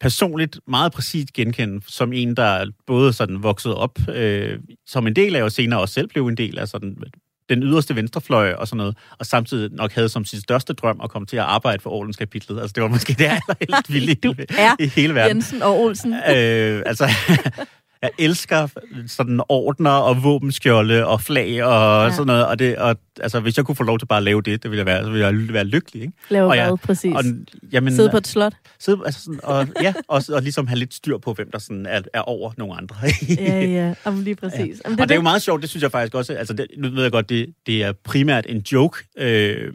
[SPEAKER 2] personligt meget præcist genkende som en, der er både sådan vokset op øh, som en del af, og senere også selv blev en del af sådan den yderste venstrefløj og sådan noget, og samtidig nok havde som sin største drøm at komme til at arbejde for ordenskapitlet. Altså, det var måske det allerhelst vilde
[SPEAKER 1] er
[SPEAKER 2] i hele verden.
[SPEAKER 1] Jensen og Olsen.
[SPEAKER 2] øh, altså, Jeg elsker sådan ordner og våbenskjolde og flag og
[SPEAKER 1] Ja.
[SPEAKER 2] sådan noget. Og, det, og altså, hvis jeg kunne få lov til bare at lave det, det ville jeg være, så ville jeg være lykkelig. Ikke?
[SPEAKER 1] Lave
[SPEAKER 2] og
[SPEAKER 1] hvad, præcis?
[SPEAKER 2] Og, jamen,
[SPEAKER 1] Sidde på et slot?
[SPEAKER 2] Sidde, altså sådan, og, ja, og, og ligesom have lidt styr på, hvem der sådan er, er over nogle andre.
[SPEAKER 1] Ja, ja. Jamen, lige præcis. Ja. Jamen,
[SPEAKER 2] og det er jo meget sjovt, det synes jeg faktisk også. Altså, det, nu ved jeg godt, det, det er primært en joke, øh,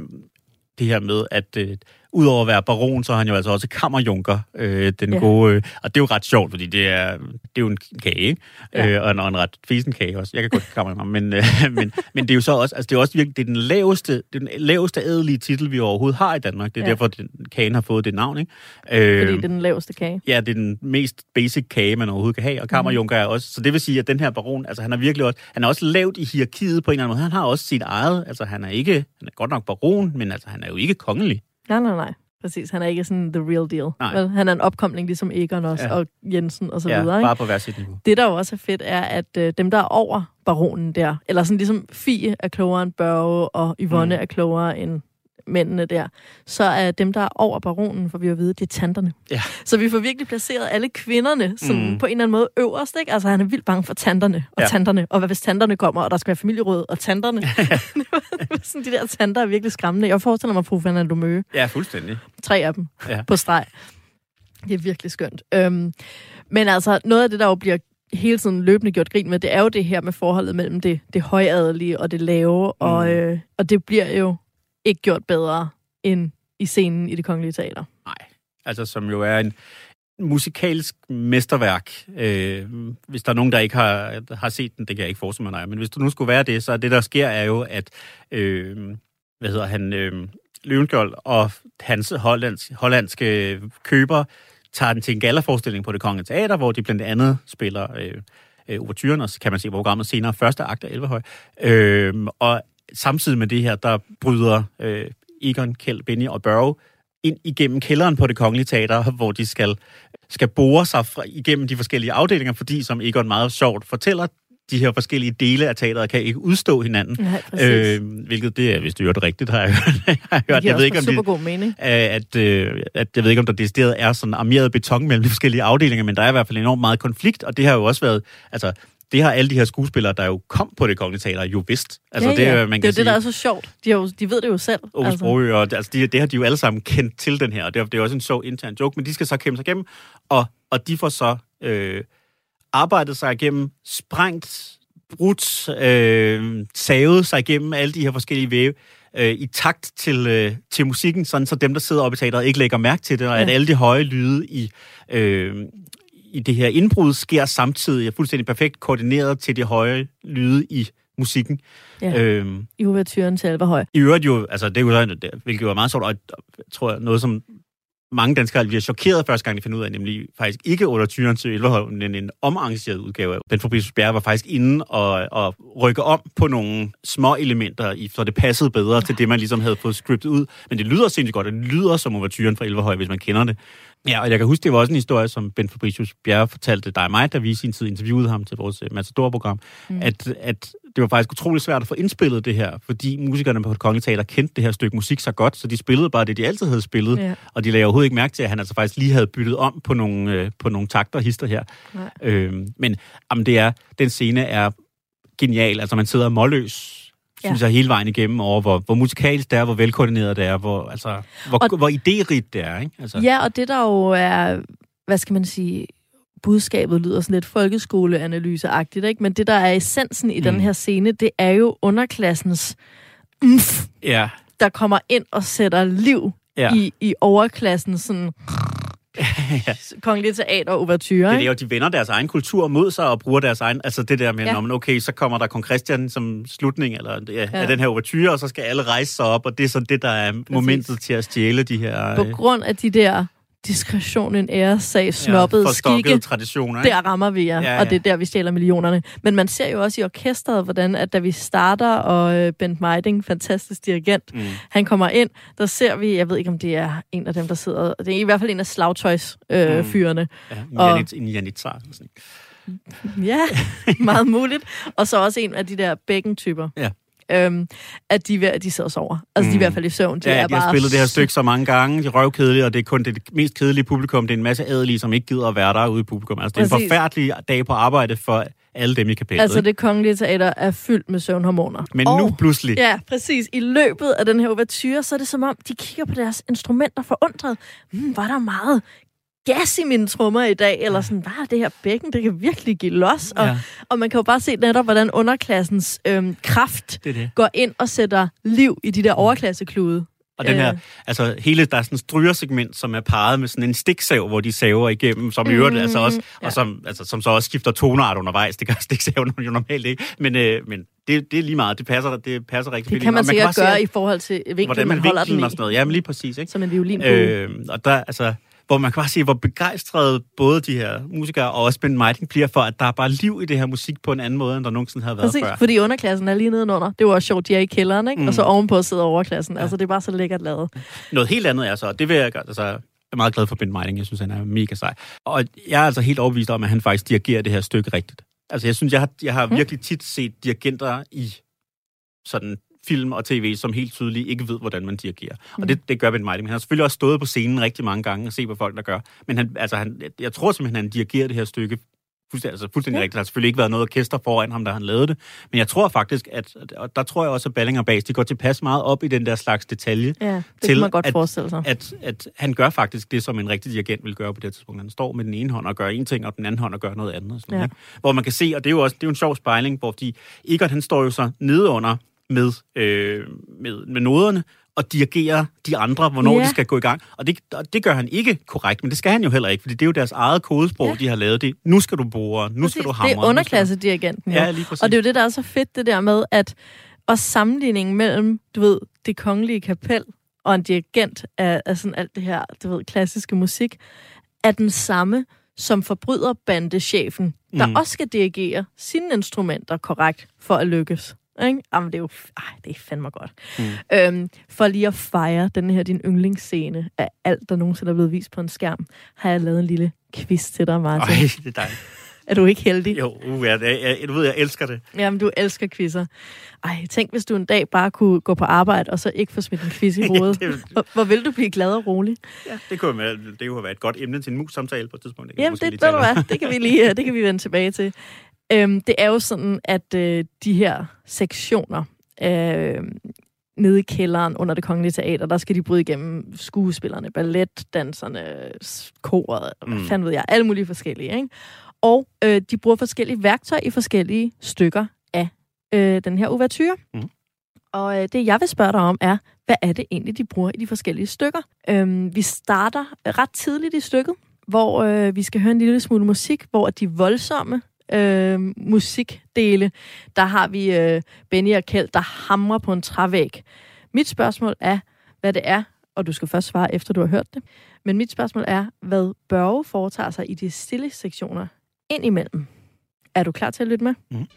[SPEAKER 2] det her med, at øh, udover at være baron, så er han jo altså også kammerjunker, øh, den
[SPEAKER 1] Ja.
[SPEAKER 2] gode. Øh, og det er jo ret sjovt, fordi det er, det er jo en kage, ikke?
[SPEAKER 1] Ja.
[SPEAKER 2] Øh, og, en, og en ret fesen kage også. Jeg kan godt kammerjunker, men, øh, men, men det er jo så også, altså det er også virkelig, det er den laveste, det er den laveste adelige titel, vi overhovedet har i Danmark. Det er
[SPEAKER 1] Ja.
[SPEAKER 2] derfor, den, kagen har fået det navn, ikke? Øh,
[SPEAKER 1] Fordi det er den laveste kage.
[SPEAKER 2] Ja, det er den mest basic kage, man overhovedet kan have, og kammerjunker er også. Så det vil sige, at den her baron, altså han er virkelig også, han er også lavt i hierarkiet på en eller anden måde. Han har også sit eget, altså han er ikke, han er godt nok baron, men altså han er jo ikke kongelig.
[SPEAKER 1] Nej, nej, nej. Præcis. Han er ikke sådan the real deal.
[SPEAKER 2] Nej.
[SPEAKER 1] Vel? Han er en opkomling, ligesom Egon også, ja. Og Jensen og så
[SPEAKER 2] ja,
[SPEAKER 1] videre. Ikke?
[SPEAKER 2] bare på hver sit niveau.
[SPEAKER 1] Det, der jo også er fedt, er, at øh, dem, der er over baronen der, eller sådan ligesom Fie er klogere end Børge, og Yvonne. Mm. er klogere end mændene der, så er dem, der er over baronen, for vi at vide, det er tanterne.
[SPEAKER 2] Ja.
[SPEAKER 1] Så vi får virkelig placeret alle kvinderne sådan mm. På en eller anden måde øverst, ikke? Altså, han er vildt bange for tanterne og
[SPEAKER 2] Ja.
[SPEAKER 1] tanterne, og hvad hvis tanterne kommer, og der skal være familieråd og tanterne. sådan de der tanter er virkelig skræmmende. Jeg forestiller mig fru Fernando Møge,
[SPEAKER 2] Ja, fuldstændig.
[SPEAKER 1] tre af dem
[SPEAKER 2] Ja.
[SPEAKER 1] på streg. Det er virkelig skønt. Øhm, men altså, noget af det, der jo bliver hele tiden løbende gjort grin med, det er jo det her med forholdet mellem det, det højadelige og det lave, mm. og, øh, og det bliver jo ikke gjort bedre end i scenen i det kongelige teater.
[SPEAKER 2] Nej, altså som jo er en musikalsk mesterværk. Øh, hvis der er nogen, der ikke har, har set den, det kan jeg ikke forestille mig, nej. Men hvis du nu skulle være det, så det, der sker, er jo, at øh, hvad hedder han, øh, Løvenskjold og hans hollandsk, hollandske køber tager den til en gallaforestilling på det kongelige teater, hvor de blandt andet spiller øh, øh, overturen, og så kan man se programmet senere, første akt af Elverhøj. Øh, og samtidig med det her, der bryder øh, Egon, Kjeld, Benny og Børge ind igennem kælderen på det kongelige teater, hvor de skal, skal bore sig fra, igennem de forskellige afdelinger, fordi, som Egon meget sjovt fortæller, de her forskellige dele af teateret kan ikke udstå hinanden.
[SPEAKER 1] Nej, præcis.
[SPEAKER 2] øh, hvilket det er, hvis du gør det rigtigt, har jeg hørt. jeg, har hørt.
[SPEAKER 1] Det
[SPEAKER 2] jeg ved ikke, om
[SPEAKER 1] super
[SPEAKER 2] det,
[SPEAKER 1] god mening.
[SPEAKER 2] at, øh, at jeg ved ikke, om der decideret er sådan armeret beton mellem de forskellige afdelinger, men der er i hvert fald enormt meget konflikt, og det har jo også været, altså, det har alle de her skuespillere, der jo kom på det kongelige teater, jo vidst. Altså,
[SPEAKER 1] ja,
[SPEAKER 2] det,
[SPEAKER 1] ja.
[SPEAKER 2] er, man
[SPEAKER 1] det er
[SPEAKER 2] kan
[SPEAKER 1] jo det, der
[SPEAKER 2] sige,
[SPEAKER 1] er så sjovt. De, har jo, de ved det jo selv.
[SPEAKER 2] Ove altså. Sprogø, og altså, det, det har de jo alle sammen kendt til den her, og det er, det er også en sjov intern joke, men de skal så kæmpe sig igennem, og, og de får så øh, arbejdet sig igennem, sprængt, brudt, øh, savet sig igennem alle de her forskellige væve, øh, i takt til, øh, til musikken, sådan så dem, der sidder oppe i teateret, ikke lægger mærke til det, og
[SPEAKER 1] Ja.
[SPEAKER 2] at alle de høje lyde i, øh, i det her indbrud sker samtidig, er fuldstændig perfekt koordineret til de høje lyde i musikken.
[SPEAKER 1] Ja.
[SPEAKER 2] Øhm,
[SPEAKER 1] I overturen til Alverhøj.
[SPEAKER 2] i øvrigt jo, altså det er jo sådan, hvilket er meget sjovt, og jeg tror jeg, noget som mange danskere bliver chokeret første gang, de finder ud af, nemlig faktisk ikke under tyren til Elverholm, men en omarrangeret udgave. Ben Fabricius Bjerre var faktisk inde og, og rykke om på nogle små elementer, i, så det passede bedre til det, man ligesom havde fået scriptet ud. Men det lyder sindssygt godt. Det lyder som overturen fra Elverhøj, hvis man kender det. Ja, og jeg kan huske, det var også en historie, som Ben Fabricius Bjerre fortalte dig og mig, da vi i sin tid interviewede ham til vores øh, Matador-program, mm. at, at det var faktisk utrolig svært at få indspillet det her, fordi musikerne på et kongelige teater kendte det her stykke musik så godt, så de spillede bare det, de altid havde spillet,
[SPEAKER 1] Ja.
[SPEAKER 2] og de lagde overhovedet ikke mærke til, at han altså faktisk lige havde byttet om på nogle, øh, på nogle takter og hister her.
[SPEAKER 1] Nej.
[SPEAKER 2] Øhm, men jamen, det er, den scene er genial, altså man sidder målløs,
[SPEAKER 1] Ja.
[SPEAKER 2] synes jeg, hele vejen igennem over, hvor, hvor musikalsk det er, hvor velkoordineret det er, hvor, altså, hvor,
[SPEAKER 1] Og-
[SPEAKER 2] hvor idérigt det er. Ikke? Altså,
[SPEAKER 1] Ja, og det der jo er, hvad skal man sige, budskabet lyder sådan lidt folkeskoleanalyseagtigt, ikke? Men det, der er essensen i mm. den her scene, det er jo underklassens umf,
[SPEAKER 2] ja,
[SPEAKER 1] der kommer ind og sætter liv
[SPEAKER 2] ja.
[SPEAKER 1] i, i overklassen, sådan
[SPEAKER 2] ja.
[SPEAKER 1] kongelige teater overture,
[SPEAKER 2] Det er jo, de vender deres egen kultur mod sig og bruger deres egen... Altså det der med,
[SPEAKER 1] Ja.
[SPEAKER 2] man, okay, så kommer der kong Christian som slutning eller, ja,
[SPEAKER 1] Ja.
[SPEAKER 2] af den her overture, og så skal alle rejse sig op, og det er sådan det, der er Præcis. momentet til at stjæle de her...
[SPEAKER 1] På
[SPEAKER 2] øh,
[SPEAKER 1] grund af de der diskretion, en æressag, snobbede ja, skikke,
[SPEAKER 2] traditioner. ikke?
[SPEAKER 1] der rammer vi jer, ja,
[SPEAKER 2] Ja,
[SPEAKER 1] og det er der, vi stjæler millionerne. Men man ser jo også i orkestret, hvordan at da vi starter, og øh, Bent Meiding, fantastisk dirigent, mm. han kommer ind, der ser vi, jeg ved ikke, om det er en af dem, der sidder, det er i hvert fald en af slagtøjsfyrene. Øh,
[SPEAKER 2] Mm.
[SPEAKER 1] fyrene.
[SPEAKER 2] Ja, en,
[SPEAKER 1] Og-
[SPEAKER 2] en sådan.
[SPEAKER 1] Ja, meget muligt. Og så også en af de der bækken-typer.
[SPEAKER 2] Ja.
[SPEAKER 1] Øhm, at de, ved- at de sidder og sover. Altså, mm. de er i hvert fald i søvn. De
[SPEAKER 2] ja,
[SPEAKER 1] er
[SPEAKER 2] de har
[SPEAKER 1] bare
[SPEAKER 2] spillet det her stykke så mange gange, de er røvkedelige, og det er kun det mest kedelige publikum. Det er en masse adelige, som ikke gider at være der ude i publikum. Altså, det er en
[SPEAKER 1] Præcis.
[SPEAKER 2] forfærdelig dag på arbejde for alle dem i kapellet.
[SPEAKER 1] Altså, det kongelige teater er fyldt med søvnhormoner.
[SPEAKER 2] Men
[SPEAKER 1] og,
[SPEAKER 2] nu pludselig,
[SPEAKER 1] Ja, præcis. I løbet af den her overture, så er det som om, de kigger på deres instrumenter forundret. Hmm, var der meget gas i mine trommer i dag? Eller sådan, hvad er det her bækken? Det kan virkelig give los. Og,
[SPEAKER 2] Ja.
[SPEAKER 1] og man kan jo bare se netop, hvordan underklassens øhm, kraft
[SPEAKER 2] det det.
[SPEAKER 1] går ind og sætter liv i de der overklasseklude.
[SPEAKER 2] Og den her,
[SPEAKER 1] Øh.
[SPEAKER 2] altså hele, der er sådan en strygersegment, som er parret med sådan en stiksav, hvor de saver igennem, som i øvrigt,
[SPEAKER 1] Mhm,
[SPEAKER 2] altså også,
[SPEAKER 1] ja.
[SPEAKER 2] og som, altså, som så også skifter tonart undervejs. Det gør stiksaven jo normalt ikke. Men, øh, men det, det er lige meget. Det passer, det passer rigtig
[SPEAKER 1] Det
[SPEAKER 2] fint.
[SPEAKER 1] kan man
[SPEAKER 2] Og
[SPEAKER 1] sikkert
[SPEAKER 2] se,
[SPEAKER 1] gøre
[SPEAKER 2] at-
[SPEAKER 1] i forhold til vinklen,
[SPEAKER 2] hvordan
[SPEAKER 1] man,
[SPEAKER 2] man
[SPEAKER 1] holder den i.
[SPEAKER 2] og sådan noget. Ja, men lige præcis, ikke?
[SPEAKER 1] Som en violinbue.
[SPEAKER 2] Øh, og der, altså, hvor man kan bare se, hvor begejstrede både de her musikere og også Ben Meiding bliver for, at der er bare liv i det her musik på en anden måde, end der nogensinde havde været
[SPEAKER 1] Præcis,
[SPEAKER 2] før.
[SPEAKER 1] fordi underklassen er lige nedenunder. Det var også sjovt, de er i kælderen, ikke? Mm.
[SPEAKER 2] Mm.
[SPEAKER 1] Og så ovenpå sidder overklassen. Ja. Altså, det er bare så lækkert lavet.
[SPEAKER 2] Noget helt andet er så, og det vil jeg gøre, altså, jeg er meget glad for Ben Meiding, jeg synes, han er mega sej. Og jeg er altså helt overbevist om, at han faktisk dirigerer det her stykke rigtigt. Altså, jeg synes, jeg har, jeg har
[SPEAKER 1] Mm.
[SPEAKER 2] virkelig tit set dirigenter i sådan film og tv, som helt tydeligt ikke ved, hvordan man dirigerer. Mm. Og det, det gør Ben Meiding. Men han har selvfølgelig også stået på scenen rigtig mange gange og se, hvad folk der gør. Men han, altså, han, jeg tror simpelthen, han dirigerer det her stykke fuldstændig, altså fuldstændig
[SPEAKER 1] Ja.
[SPEAKER 2] rigtigt. Der har selvfølgelig ikke været noget orkester foran ham, da han lavede det. Men jeg tror faktisk, at, og der tror jeg også, at Balling og Bas, de går tilpas meget op i den der slags detalje,
[SPEAKER 1] Ja, det
[SPEAKER 2] til,
[SPEAKER 1] kan man godt
[SPEAKER 2] at,
[SPEAKER 1] forestille sig.
[SPEAKER 2] At, at han gør faktisk det, som en rigtig dirigent vil gøre på det tidspunkt. Han står med den ene hånd og gør en ting, og den anden hånd og gør noget andet. Og sådan,
[SPEAKER 1] Ja.
[SPEAKER 2] Hvor man kan se, og det er jo også det er jo en sjov spejling, hvor de, Egon han står jo så nedenunder med, øh, med, med noderne, og dirigerer de andre, hvornår
[SPEAKER 1] Ja.
[SPEAKER 2] de skal gå i gang. Og det, og det gør han ikke korrekt, men det skal han jo heller ikke, fordi det er jo deres eget kodesprog,
[SPEAKER 1] Ja.
[SPEAKER 2] de har lavet det. Nu skal du bore, nu skal du hamre.
[SPEAKER 1] det er underklassedirigenten.
[SPEAKER 2] Ja, lige præcis.
[SPEAKER 1] Og det er jo det, der er så fedt, det der med, at også sammenligningen mellem, du ved, det kongelige kapel og en dirigent af, af sådan alt det her, du ved, klassiske musik, er den samme som forbryderbandechefen, der. Mm. også skal dirigere sine instrumenter korrekt for at lykkes. Ikke? Jamen, det er jo ej, det er fandme godt. Mm. Øhm, for lige at fejre den her din yndlingsscene af alt, der nogensinde er blevet vist på en skærm, har jeg lavet en lille quiz til dig, Martin.
[SPEAKER 2] Ej, det er dejligt.
[SPEAKER 1] Er du ikke heldig?
[SPEAKER 2] Jo, uh, jeg, jeg, jeg, du ved, jeg elsker det.
[SPEAKER 1] Jamen, du elsker quizzer. Ej, tænk, hvis du en dag bare kunne gå på arbejde, og så ikke få smidt en quiz i hovedet.
[SPEAKER 2] det,
[SPEAKER 1] hvor, hvor vil du blive glad og rolig?
[SPEAKER 2] ja, det kunne, være- det kunne været et godt emne til en mus-samtale på et tidspunkt. vi
[SPEAKER 1] Jamen, det, ved du hvad, det kan vi lige det kan vi vende tilbage til. Øhm, det er jo sådan, at øh, de her sektioner øh, nede i kælderen under det kongelige teater, der skal de bryde igennem skuespillerne, balletdanserne, koret, mm. hvad fanden ved jeg, alle mulige forskellige. Ikke? Og øh, de bruger forskellige værktøjer i forskellige stykker af øh, den her ouverture.
[SPEAKER 2] Mm.
[SPEAKER 1] Og øh, det, jeg vil spørge dig om, er, hvad er det egentlig, de bruger i de forskellige stykker? Øhm, vi starter ret tidligt i stykket, hvor øh, vi skal høre en lille smule musik, hvor de voldsomme øh, musikdele, der har vi øh, Benny og Kjeld, der hamrer på en trævæg. Mit spørgsmål er, hvad det er, og du skal først svare, efter du har hørt det. Men mit spørgsmål er, hvad Børge foretager sig i de stille sektioner indimellem. Er du klar til at lytte med?
[SPEAKER 2] Mm.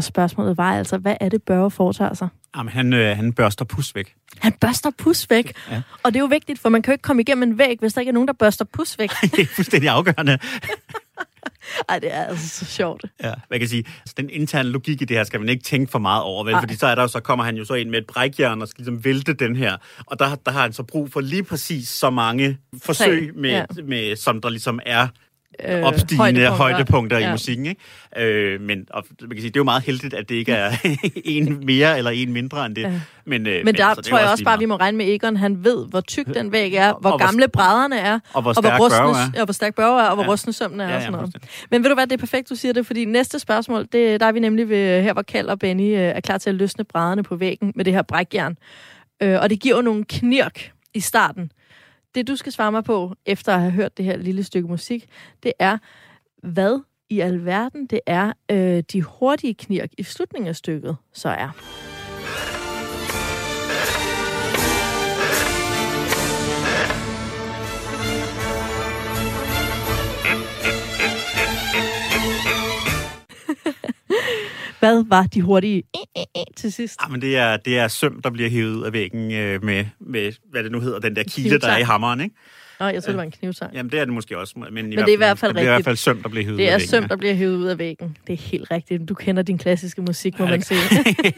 [SPEAKER 1] Og spørgsmålet var altså, hvad er det, Børge foretager sig?
[SPEAKER 2] Jamen, han, øh, han børster pus væk.
[SPEAKER 1] Han børster pus væk.
[SPEAKER 2] Ja.
[SPEAKER 1] Og det er jo vigtigt, for man kan jo ikke komme igennem en væg, hvis der ikke er nogen, der børster pus væk.
[SPEAKER 2] det er fuldstændig afgørende.
[SPEAKER 1] Ej, det er altså så sjovt.
[SPEAKER 2] Ja, hvad kan sige? Altså, den interne logik i det her skal man ikke tænke for meget over, vel?
[SPEAKER 1] Ej.
[SPEAKER 2] Fordi så, er der, så kommer han jo så ind med et brækjern og skal ligesom vælte den her. Og der, der har han så brug for lige præcis så mange forsøg, med,
[SPEAKER 1] ja.
[SPEAKER 2] med, som der ligesom er
[SPEAKER 1] Øh,
[SPEAKER 2] opstigende
[SPEAKER 1] højdepunkter.
[SPEAKER 2] højdepunkter,
[SPEAKER 1] Ja.
[SPEAKER 2] i musikken. Ikke? Øh, men og, man kan sige, det er jo meget heldigt, at det ikke er en mere eller en mindre end det.
[SPEAKER 1] Ja.
[SPEAKER 2] Men, øh,
[SPEAKER 1] Men der
[SPEAKER 2] er
[SPEAKER 1] tror jeg også
[SPEAKER 2] lige
[SPEAKER 1] bare, vi må regne med Egon. Han ved, hvor tyk den væg er, hvor
[SPEAKER 2] og hvor-
[SPEAKER 1] gamle brædderne er,
[SPEAKER 2] Og hvor
[SPEAKER 1] og
[SPEAKER 2] stærk Børge er.
[SPEAKER 1] ja, hvor stærk Børge er, og hvor
[SPEAKER 2] Ja.
[SPEAKER 1] rustne sømmen er
[SPEAKER 2] Ja,
[SPEAKER 1] og
[SPEAKER 2] ja,
[SPEAKER 1] sådan noget. Men ved du hvad, det er perfekt, du siger det, fordi næste spørgsmål, det, der er vi nemlig ved, her, hvor Kald og Benny øh, er klar til at løsne brædderne på væggen med det her brækjern. Øh, og det giver jo nogle knirk i starten. Det, du skal svare mig på, efter at have hørt det her lille stykke musik, det er, hvad i alverden det er, øh, de hurtige knirk i slutningen af stykket så er. Hvad var de hurtige til sidst.
[SPEAKER 2] Ah, men det er, det er søm, der bliver hævet ud af væggen øh, med, med, hvad det nu hedder, den der kile, der er i hammeren, ikke?
[SPEAKER 1] Nå, jeg tror, det var en knivtang.
[SPEAKER 2] Jamen, det er det måske også. Men, men,
[SPEAKER 1] Men det er i hvert fald
[SPEAKER 2] det bliver i hvert
[SPEAKER 1] rigtigt.
[SPEAKER 2] fald søm, der bliver hævet ud
[SPEAKER 1] Det
[SPEAKER 2] af
[SPEAKER 1] er
[SPEAKER 2] væggen.
[SPEAKER 1] søm, der bliver hævet ud af væggen. Det er helt rigtigt. Du kender din klassiske musik, må
[SPEAKER 2] Ja,
[SPEAKER 1] man
[SPEAKER 2] det-
[SPEAKER 1] sige.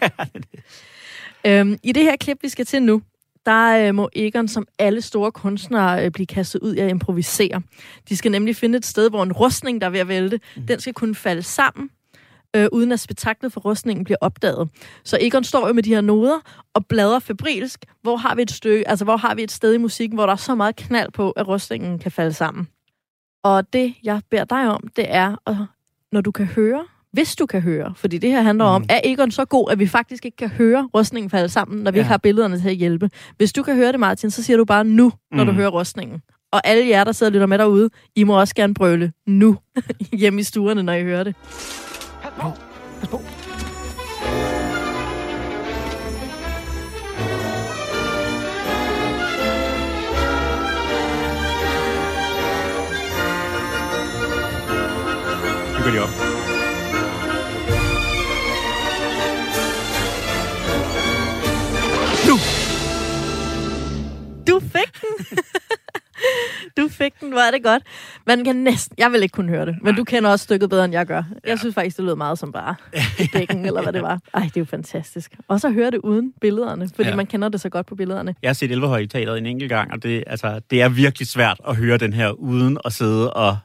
[SPEAKER 1] øhm, I det her klip, vi skal til nu, der øh, må Egon som alle store kunstnere øh, blive kastet ud i at improvisere. De skal nemlig finde et sted, hvor en rustning, der er ved at vælte,
[SPEAKER 2] Mhm.
[SPEAKER 1] den skal kunne falde sammen, øh, uden at spektaklet for rustningen bliver opdaget. Så Egon står jo med de her noder og bladrer febrilsk. Hvor har vi et stykke, altså hvor har vi et sted i musikken, hvor der er så meget knald på, at rustningen kan falde sammen? Og det, jeg beder dig om, det er, at, når du kan høre, hvis du kan høre, fordi det her handler om, er Egon så god, at vi faktisk ikke kan høre rustningen falde sammen, når vi
[SPEAKER 2] Ja.
[SPEAKER 1] ikke har billederne til at hjælpe. Hvis du kan høre det, Martin, så siger du bare nu, når mm. du
[SPEAKER 2] Mm.
[SPEAKER 1] hører rustningen. Og alle jer, der sidder og lytter med derude, I må også gerne brøle nu hjemme i stuerne, når I hører det.
[SPEAKER 8] Pas på.
[SPEAKER 2] Nu går de op. Nu!
[SPEAKER 1] Du fik den! du fik den, hvor er det godt. Man kan næsten... Jeg vil ikke kunne høre det, men du kender også stykket bedre, end jeg gør. Jeg synes faktisk, det lød meget som bare dækken, eller hvad det var. Ej, det er jo fantastisk. Og så høre det uden billederne, fordi
[SPEAKER 2] Ja.
[SPEAKER 1] man kender det så godt på billederne.
[SPEAKER 2] Jeg har set Elverhøj i teateret en enkelt gang, og det, altså, det er virkelig svært at høre den her, uden at sidde og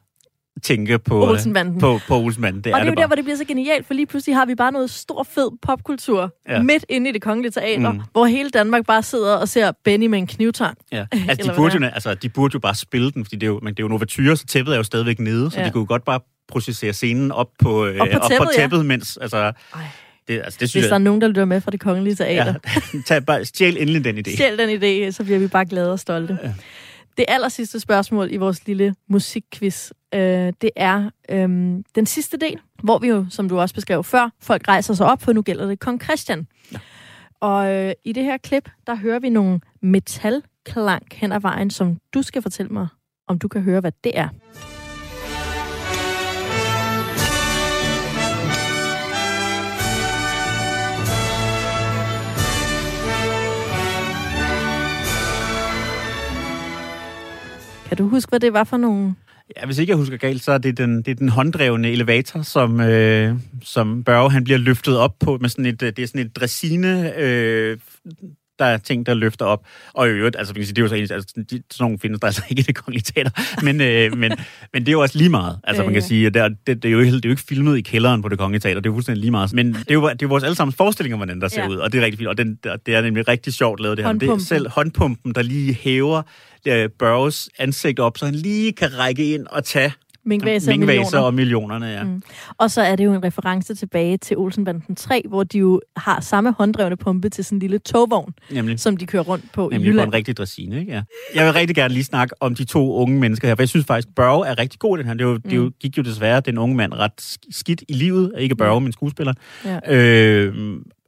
[SPEAKER 2] tænke på, øh,
[SPEAKER 1] Olsenbanden.
[SPEAKER 2] på, på Olsenbanden. Det
[SPEAKER 1] og
[SPEAKER 2] er
[SPEAKER 1] det er jo der, hvor det bliver så genialt, for lige pludselig har vi bare noget stor, fed popkultur
[SPEAKER 2] Ja.
[SPEAKER 1] midt inde i det kongelige teater,
[SPEAKER 2] Mm.
[SPEAKER 1] hvor hele Danmark bare sidder og ser Benny med en knivtang.
[SPEAKER 2] Ja. Altså, de burde, jo, altså, de burde jo bare spille den, fordi det er jo, men det er jo en overture, så tæppet er jo stadigvæk nede, så
[SPEAKER 1] Ja.
[SPEAKER 2] de kunne jo godt bare processere scenen op på, øh,
[SPEAKER 1] Op på
[SPEAKER 2] op på
[SPEAKER 1] tæppet, ja.
[SPEAKER 2] tæppet mens... Altså,
[SPEAKER 1] Ej.
[SPEAKER 2] det, altså, det
[SPEAKER 1] Hvis
[SPEAKER 2] synes
[SPEAKER 1] der er
[SPEAKER 2] jeg...
[SPEAKER 1] nogen, der lytter med fra det kongelige teater.
[SPEAKER 2] Ja, tag, bare, stjæl endelig den idé.
[SPEAKER 1] Stjæl den idé, så bliver vi bare glade og stolte. Ja. Det aller sidste spørgsmål i vores lille musikquiz, øh, det er øh, den sidste del, hvor vi jo, som du også beskrev før, folk rejser sig op, for nu gælder det kong Christian. Ja. Og øh, i det her klip, der hører vi nogle metalklank hen ad vejen, som du skal fortælle mig, om du kan høre, hvad det er. Kan du huske, hvad det var for nogle?
[SPEAKER 2] Ja, hvis ikke jeg husker galt, så er det den, det er den hånddrevne elevator, som, øh, som Børge han bliver løftet op på med sådan et, øh, det er sådan et dressine, øh, der er ting, der løfter op. Og i øvrigt, altså, det er jo så en, altså, de, sådan nogle findes der altså ikke i det kongelige teater, men, øh, men, men det er jo også lige meget. Altså, man kan sige, at det, er, det, det, er jo ikke, det er jo ikke filmet i kælderen på det kongelige teater, det er jo fuldstændig lige meget. Men det er jo, det er vores allesammens forestilling om, hvordan der ser
[SPEAKER 1] Ja.
[SPEAKER 2] ud, og det er rigtig fint, og den, det er nemlig rigtig sjovt lavet det her. Men Det er
[SPEAKER 1] Håndpumpen.
[SPEAKER 2] selv håndpumpen, der lige hæver øh, Børges ansigt op, så han lige kan række ind og tage
[SPEAKER 1] Minkvaser
[SPEAKER 2] Minkvaser
[SPEAKER 1] millioner.
[SPEAKER 2] og millionerne, ja. Mm.
[SPEAKER 1] Og så er det jo en reference tilbage til Olsenbanden 3, hvor de jo har samme hånddrevne pumpe til sådan en lille togvogn,
[SPEAKER 2] Nemlig,
[SPEAKER 1] som de kører rundt på i
[SPEAKER 2] nemlig på
[SPEAKER 1] Jylland.
[SPEAKER 2] en rigtig dressine, ikke? Ja. Jeg vil rigtig gerne lige snakke om de to unge mennesker her, for jeg synes faktisk, Børge er rigtig god i den her. Det, jo, mm. det jo, gik jo desværre den unge mand ret sk- skidt i livet, ikke Børge, men skuespiller.
[SPEAKER 1] Ja.
[SPEAKER 2] Øh,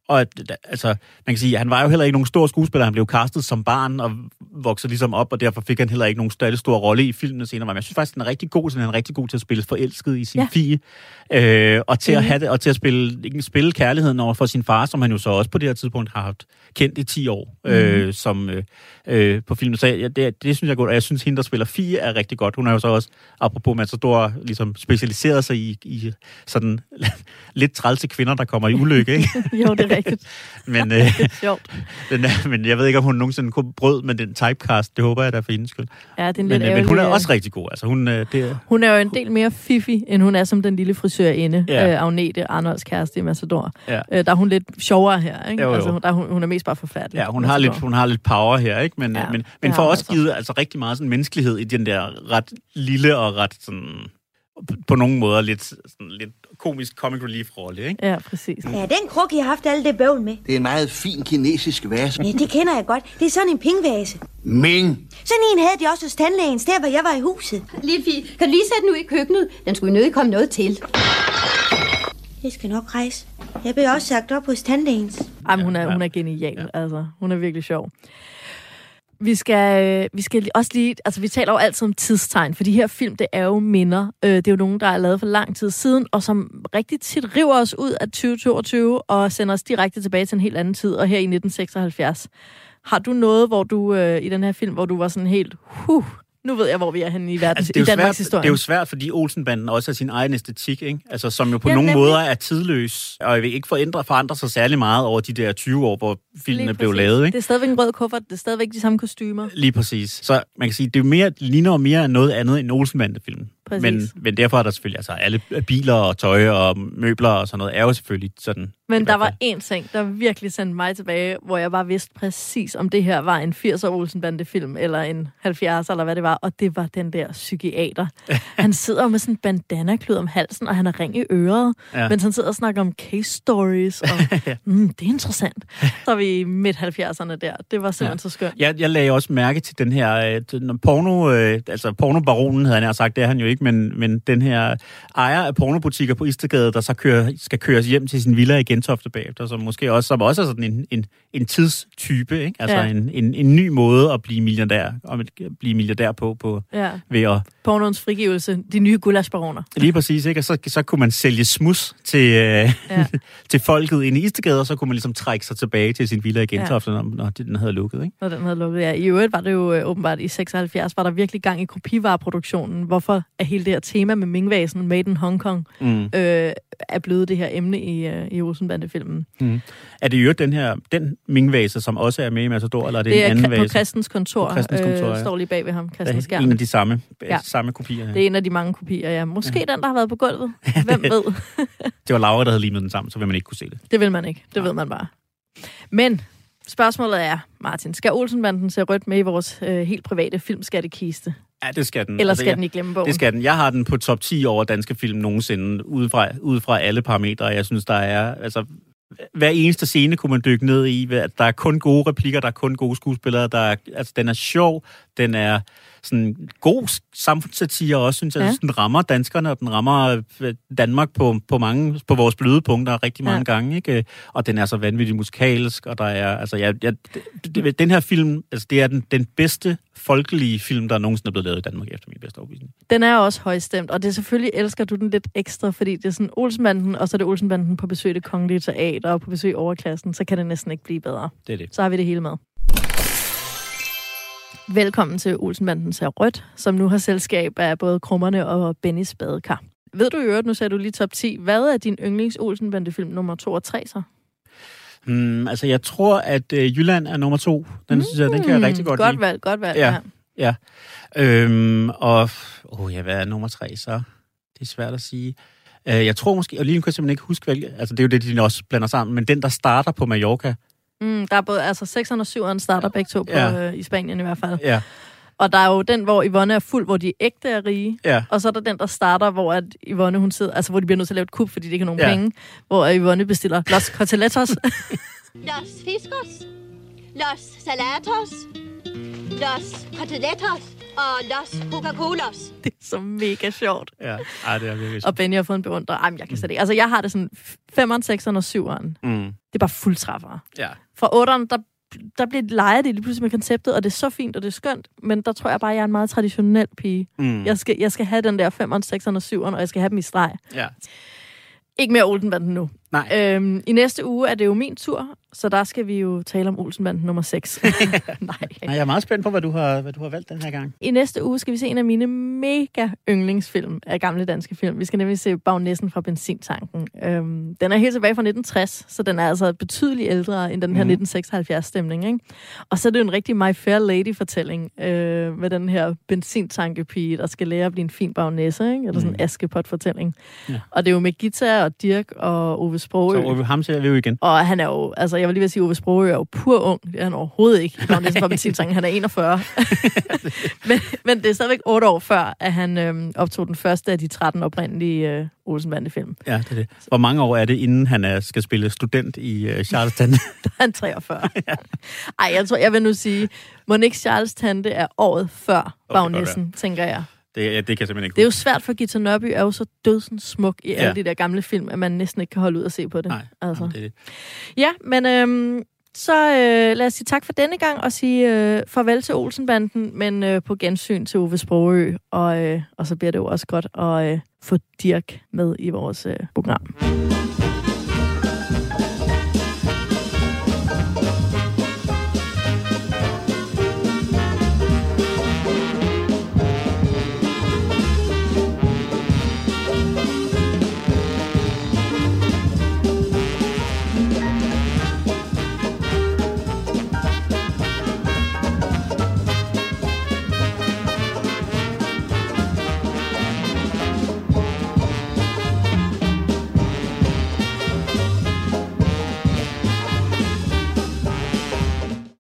[SPEAKER 2] og at- altså, man kan sige, han var jo heller ikke nogen stor skuespiller. Han blev castet som barn og voksede ligesom op, og derfor fik han heller ikke nogen særlig stor rolle i filmene senere. Men jeg synes faktisk, han er rigtig god, så han er rigtig god til at spille forelsket i sin
[SPEAKER 1] Ja.
[SPEAKER 2] fie. Øh, og til at
[SPEAKER 1] Mhm.
[SPEAKER 2] have det, og til at spille, ikke spille kærligheden over for sin far, som han jo så også på det her tidspunkt har haft kendt i 10 år
[SPEAKER 1] Mhm.
[SPEAKER 2] øh, som, øh, øh, på filmen. Så ja, det, det synes jeg er godt, og jeg synes, hende, der spiller Fie, er rigtig godt. Hun er jo så også, apropos Matador, ligesom specialiseret sig i, i sådan lidt trælse kvinder, der kommer i ulykke, ikke?
[SPEAKER 1] jo, det er rigtigt.
[SPEAKER 2] Men, øh,
[SPEAKER 1] Det er sjovt.
[SPEAKER 2] den er, men jeg ved ikke, om hun nogensinde kunne brød med den typecast. Det håber jeg da for hendes skyld.
[SPEAKER 1] Ja, det er en
[SPEAKER 2] Men,
[SPEAKER 1] lidt
[SPEAKER 2] øh, men hun er
[SPEAKER 1] ærgerlig,
[SPEAKER 2] også rigtig god. Altså, hun, øh, det,
[SPEAKER 1] Hun er jo en del mere fifi, end hun er som den lille frisørinde,
[SPEAKER 2] Ja.
[SPEAKER 1] øh, Agnete, Arnolds kæreste i Massador.
[SPEAKER 2] Ja.
[SPEAKER 1] Øh, der er hun lidt sjovere her, ikke?
[SPEAKER 2] Jo, jo.
[SPEAKER 1] Altså, der, er hun, hun er mest bare forfærdelig.
[SPEAKER 2] ja, hun, har lidt, hun har lidt power her, ikke? Men,
[SPEAKER 1] Ja,
[SPEAKER 2] men, men
[SPEAKER 1] har
[SPEAKER 2] får også
[SPEAKER 1] altså.
[SPEAKER 2] givet altså, rigtig meget sådan, menneskelighed i den der ret lille og ret sådan, på nogle måder lidt, sådan, lidt komisk comic relief rolle, ikke?
[SPEAKER 1] Ja, præcis.
[SPEAKER 12] Ja, den krukke, jeg har haft alt det bøvl med.
[SPEAKER 11] Det er en meget fin kinesisk vase.
[SPEAKER 12] Ja, det kender jeg godt. Det er sådan en pingvase.
[SPEAKER 11] Ming.
[SPEAKER 12] Sådan en havde de også hos tandlægen, der hvor jeg var i huset.
[SPEAKER 6] Liffy, kan du lige sætte den ud i køkkenet? Den skulle jo nødig komme noget til.
[SPEAKER 12] Jeg skal nok rejse. Jeg blev også sagt op hos tandlægens.
[SPEAKER 1] Ej, men hun er, hun er genial, altså. Hun er virkelig sjov. Vi skal, øh, vi skal også lige, altså vi taler jo altid om tidstegn, for de her film, det er jo minder. Øh, det er jo nogen, der er lavet for lang tid siden, og som rigtig tit river os ud af 2022 og sender os direkte tilbage til en helt anden tid, og her i 1976. Har du noget, hvor du øh, i den her film, hvor du var sådan helt, huh, nu ved jeg, hvor vi er henne i, verden,
[SPEAKER 2] Altså, det,
[SPEAKER 1] i Danmarks
[SPEAKER 2] svært,
[SPEAKER 1] historie.
[SPEAKER 2] det er jo svært, fordi Olsenbanden også har sin egen æstetik, ikke? Altså, som jo på
[SPEAKER 1] Ja,
[SPEAKER 2] nogle
[SPEAKER 1] nemlig.
[SPEAKER 2] måder er tidløs, og jeg vil ikke forandre, forandre sig særlig meget over de der 20 år, hvor filmene blev lavet, ikke?
[SPEAKER 1] Det er stadigvæk en rød kuffert, det er stadigvæk de samme kostymer.
[SPEAKER 2] Lige præcis. Så man kan sige, det er mere, ligner mere noget andet end Olsenbanden-film.
[SPEAKER 1] Præcis.
[SPEAKER 2] Men, men derfor er der selvfølgelig, altså alle biler og tøj og møbler og sådan noget, er jo selvfølgelig sådan.
[SPEAKER 1] Men der var én ting, der virkelig sendte mig tilbage, hvor jeg bare vidste præcis, om det her var en 80'er Olsenbande-film, eller en 70'er, eller hvad det var, og det var den der psykiater. han sidder med sådan en bandana-klud om halsen, og han har ring i øret,
[SPEAKER 2] Ja.
[SPEAKER 1] mens han sidder og snakker om case stories, og mm, det er interessant. Så er vi i midt-70'erne der. Det var simpelthen ja. så skønt.
[SPEAKER 2] Jeg, jeg lagde også mærke til den her øh, porno, øh, altså pornobaronen havde han sagt, det er han jo ikke, men, men den her ejer af pornobutikker på Istegade, der så kører, skal køres hjem til sin villa i Gentofte bagefter, som måske også, som også er sådan en, en, en tidstype, ikke? altså
[SPEAKER 1] Ja.
[SPEAKER 2] en, en, en ny måde at blive milliardær, at blive milliardær på, på
[SPEAKER 1] Ja.
[SPEAKER 2] ved at
[SPEAKER 1] Pornoens frigivelse, de nye gulasbaroner.
[SPEAKER 2] Lige præcis, ikke? Og så, så kunne man sælge smus til, øh,
[SPEAKER 1] Ja.
[SPEAKER 2] til folket inde i Istegade, og så kunne man ligesom trække sig tilbage til sin villa i Gentofte, ja. når, når den havde lukket, ikke?
[SPEAKER 1] Når den havde lukket, ja. I øvrigt var det jo øh, åbenbart i 76, var der virkelig gang i kopivareproduktionen, hvorfor er hele det her tema med Mingvasen, Made in Hong Kong,
[SPEAKER 2] Mm.
[SPEAKER 1] øh, er blevet det her emne i, øh, i Olsenbande-filmen.
[SPEAKER 2] Mm. Er det jo den her, den mingvase, som også er med i Matador, eller er det,
[SPEAKER 1] Det
[SPEAKER 2] en
[SPEAKER 1] er
[SPEAKER 2] anden
[SPEAKER 1] Kri- på
[SPEAKER 2] vase?
[SPEAKER 1] Christens kontor,
[SPEAKER 2] På Christens kontor,
[SPEAKER 1] øh,
[SPEAKER 2] ja.
[SPEAKER 1] står lige bag ved ham, Christen
[SPEAKER 2] Ja,
[SPEAKER 1] Skjern.
[SPEAKER 2] en af de samme,
[SPEAKER 1] Ja.
[SPEAKER 2] ja. samme kopier. Ja.
[SPEAKER 1] Det er en af de mange kopier, ja. Måske den, der har været på gulvet. Hvem ved?
[SPEAKER 2] Det var Laura, der havde limet den sammen, så vil man ikke kunne se det.
[SPEAKER 1] Det vil man ikke. Det ved man bare. Men spørgsmålet er, Martin, skal Olsenbanden se rødt med i vores øh, helt private filmskattekiste?
[SPEAKER 2] Ja, det skal den.
[SPEAKER 1] Eller skal
[SPEAKER 2] jeg-
[SPEAKER 1] den i glemmebogen?
[SPEAKER 2] Det skal den. Jeg har den på top 10 over danske film nogensinde, ud fra, ud fra alle parametre. Jeg synes, der er... Altså, hver eneste scene kunne man dykke ned i. At Der er kun gode replikker, der er kun gode skuespillere. Der er, altså, den er sjov, den er sådan god samfundssatire også, synes jeg.
[SPEAKER 1] Ja.
[SPEAKER 2] Den rammer danskerne, og den rammer øh, Danmark på, på, mange, på vores bløde punkter rigtig mange
[SPEAKER 1] Ja.
[SPEAKER 2] gange. Ikke? Og den er så vanvittigt musikalsk, og der er... Altså, jeg, det, den her film, altså, det er den, den bedste folkelige film, der nogensinde er blevet lavet i Danmark, efter min bedste overbevisning.
[SPEAKER 1] Den er også højstemt, og det er selvfølgelig elsker du den lidt ekstra, fordi det er sådan Olsenbanden, og så er det Olsenbanden på besøg i det kongelige teater og på besøg i overklassen, så kan det næsten ikke blive bedre.
[SPEAKER 2] Det er det.
[SPEAKER 1] Så har vi det hele med. Velkommen til Olsenbanden ser rødt, som nu har selskab af både Krummerne og Bennys badekar. Ved du i øvrigt, nu sagde du lige top 10, hvad er din yndlings Olsenbande-film nummer 2 og 3 så?
[SPEAKER 2] Hmm, altså, jeg tror, at øh, Jylland er nummer to. Den, mm, synes jeg, den kan jeg rigtig godt,
[SPEAKER 1] Godt
[SPEAKER 2] lide.
[SPEAKER 1] valg, godt valg.
[SPEAKER 2] Ja. Ja. Øhm, og, åh ja, hvad er nummer tre så? Det er svært at sige. Øh, jeg tror måske, og lige nu kan jeg simpelthen ikke huske, hvad, altså det er jo det, de også blander sammen, men den, der starter på Mallorca,
[SPEAKER 1] Mm, der er både, altså 6'eren og 7'eren starter begge to på,
[SPEAKER 2] Ja.
[SPEAKER 1] øh, i Spanien i hvert fald.
[SPEAKER 2] ja,
[SPEAKER 1] Og der er jo den, hvor Yvonne er fuld, hvor de ægte er rige.
[SPEAKER 2] ja,
[SPEAKER 1] Og så er der den, der starter, hvor at Yvonne, hun sidder, altså hvor de bliver nødt til at lave et kub, fordi de ikke har nogen
[SPEAKER 2] Ja.
[SPEAKER 1] penge. Hvor Yvonne bestiller Los Coteletos.
[SPEAKER 6] Los fiscos, los salatos, los coteletos og los Coca-Colas.
[SPEAKER 1] det er så mega sjovt.
[SPEAKER 2] ja. Ej, det er virkelig
[SPEAKER 1] Og Benny har fået en beundrer. Ej, men jeg kan slet ikke. Altså, jeg har det sådan 5'eren, 6'eren og 7'eren.
[SPEAKER 2] mm,
[SPEAKER 1] Det er bare fuldtræffere.
[SPEAKER 2] ja.
[SPEAKER 1] Fra 8'eren, der, der bliver leget det lige pludselig med konceptet, og det er så fint, og det er skønt. Men der tror jeg bare, jeg er en meget traditionel pige.
[SPEAKER 2] Mm,
[SPEAKER 1] Jeg skal, jeg skal have den der 5'eren, 6'eren og 7'eren, og jeg skal have dem i streg.
[SPEAKER 2] ja.
[SPEAKER 1] Ikke mere Olsenbanden nu.
[SPEAKER 2] Nej.
[SPEAKER 1] Øhm, I næste uge er det jo min tur, så der skal vi jo tale om Olsenbanden nummer 6. Nej.
[SPEAKER 2] Nej, jeg er meget spændt på, hvad du har, hvad du har valgt den her gang.
[SPEAKER 1] I næste uge skal vi se en af mine mega yndlingsfilm af gamle danske film. Vi skal nemlig se Bagnæssen fra Benzintanken. Øhm, den er helt tilbage fra 1960, så den er altså betydeligt ældre end den her
[SPEAKER 2] Mhm.
[SPEAKER 1] 1976-stemning. Ikke? Og så er det jo en rigtig My Fair Lady-fortælling øh, med den her benzintankepige, der skal lære at blive en fin bagnæsse, ikke? eller sådan en
[SPEAKER 2] Mhm.
[SPEAKER 1] askepot-fortælling.
[SPEAKER 2] Ja.
[SPEAKER 1] Og det er jo med Gita og Dirk og Ove Sprogø.
[SPEAKER 2] Så Ove, ham ser vi jo igen.
[SPEAKER 1] Og han er jo, altså jeg vil lige vil sige, Ove Sprogø er jo pur ung. Det er han overhovedet ikke. Når det er benzintanken. Han er 41. men, men det er stadigvæk 8 år før, at han øhm, optog den første af de 13 oprindelige øh, Olsenbande-film.
[SPEAKER 2] Ja, det er det. Hvor mange år er det, inden han er, skal spille student i uh, Charleston?
[SPEAKER 1] Der er han 43. Ej, jeg tror, jeg vil nu sige, Monique Charles Tante er året før
[SPEAKER 2] det kan
[SPEAKER 1] Bagnissen, tænker jeg.
[SPEAKER 2] Det, ja, det kan jeg simpelthen ikke
[SPEAKER 1] Det er jo svært for Gita Nørby, er jo så dødsen smuk i
[SPEAKER 2] ja.
[SPEAKER 1] alle de der gamle film, at man næsten ikke kan holde ud og se på det.
[SPEAKER 2] Nej,
[SPEAKER 1] altså.
[SPEAKER 2] jamen, det er det.
[SPEAKER 1] Ja, men øhm, så øh, lad os sige tak for denne gang, og sige øh, farvel til Olsenbanden, men øh, på gensyn til Ove Sprogø, og, øh, og så bliver det jo også godt at øh, få Dirk med i vores øh, program.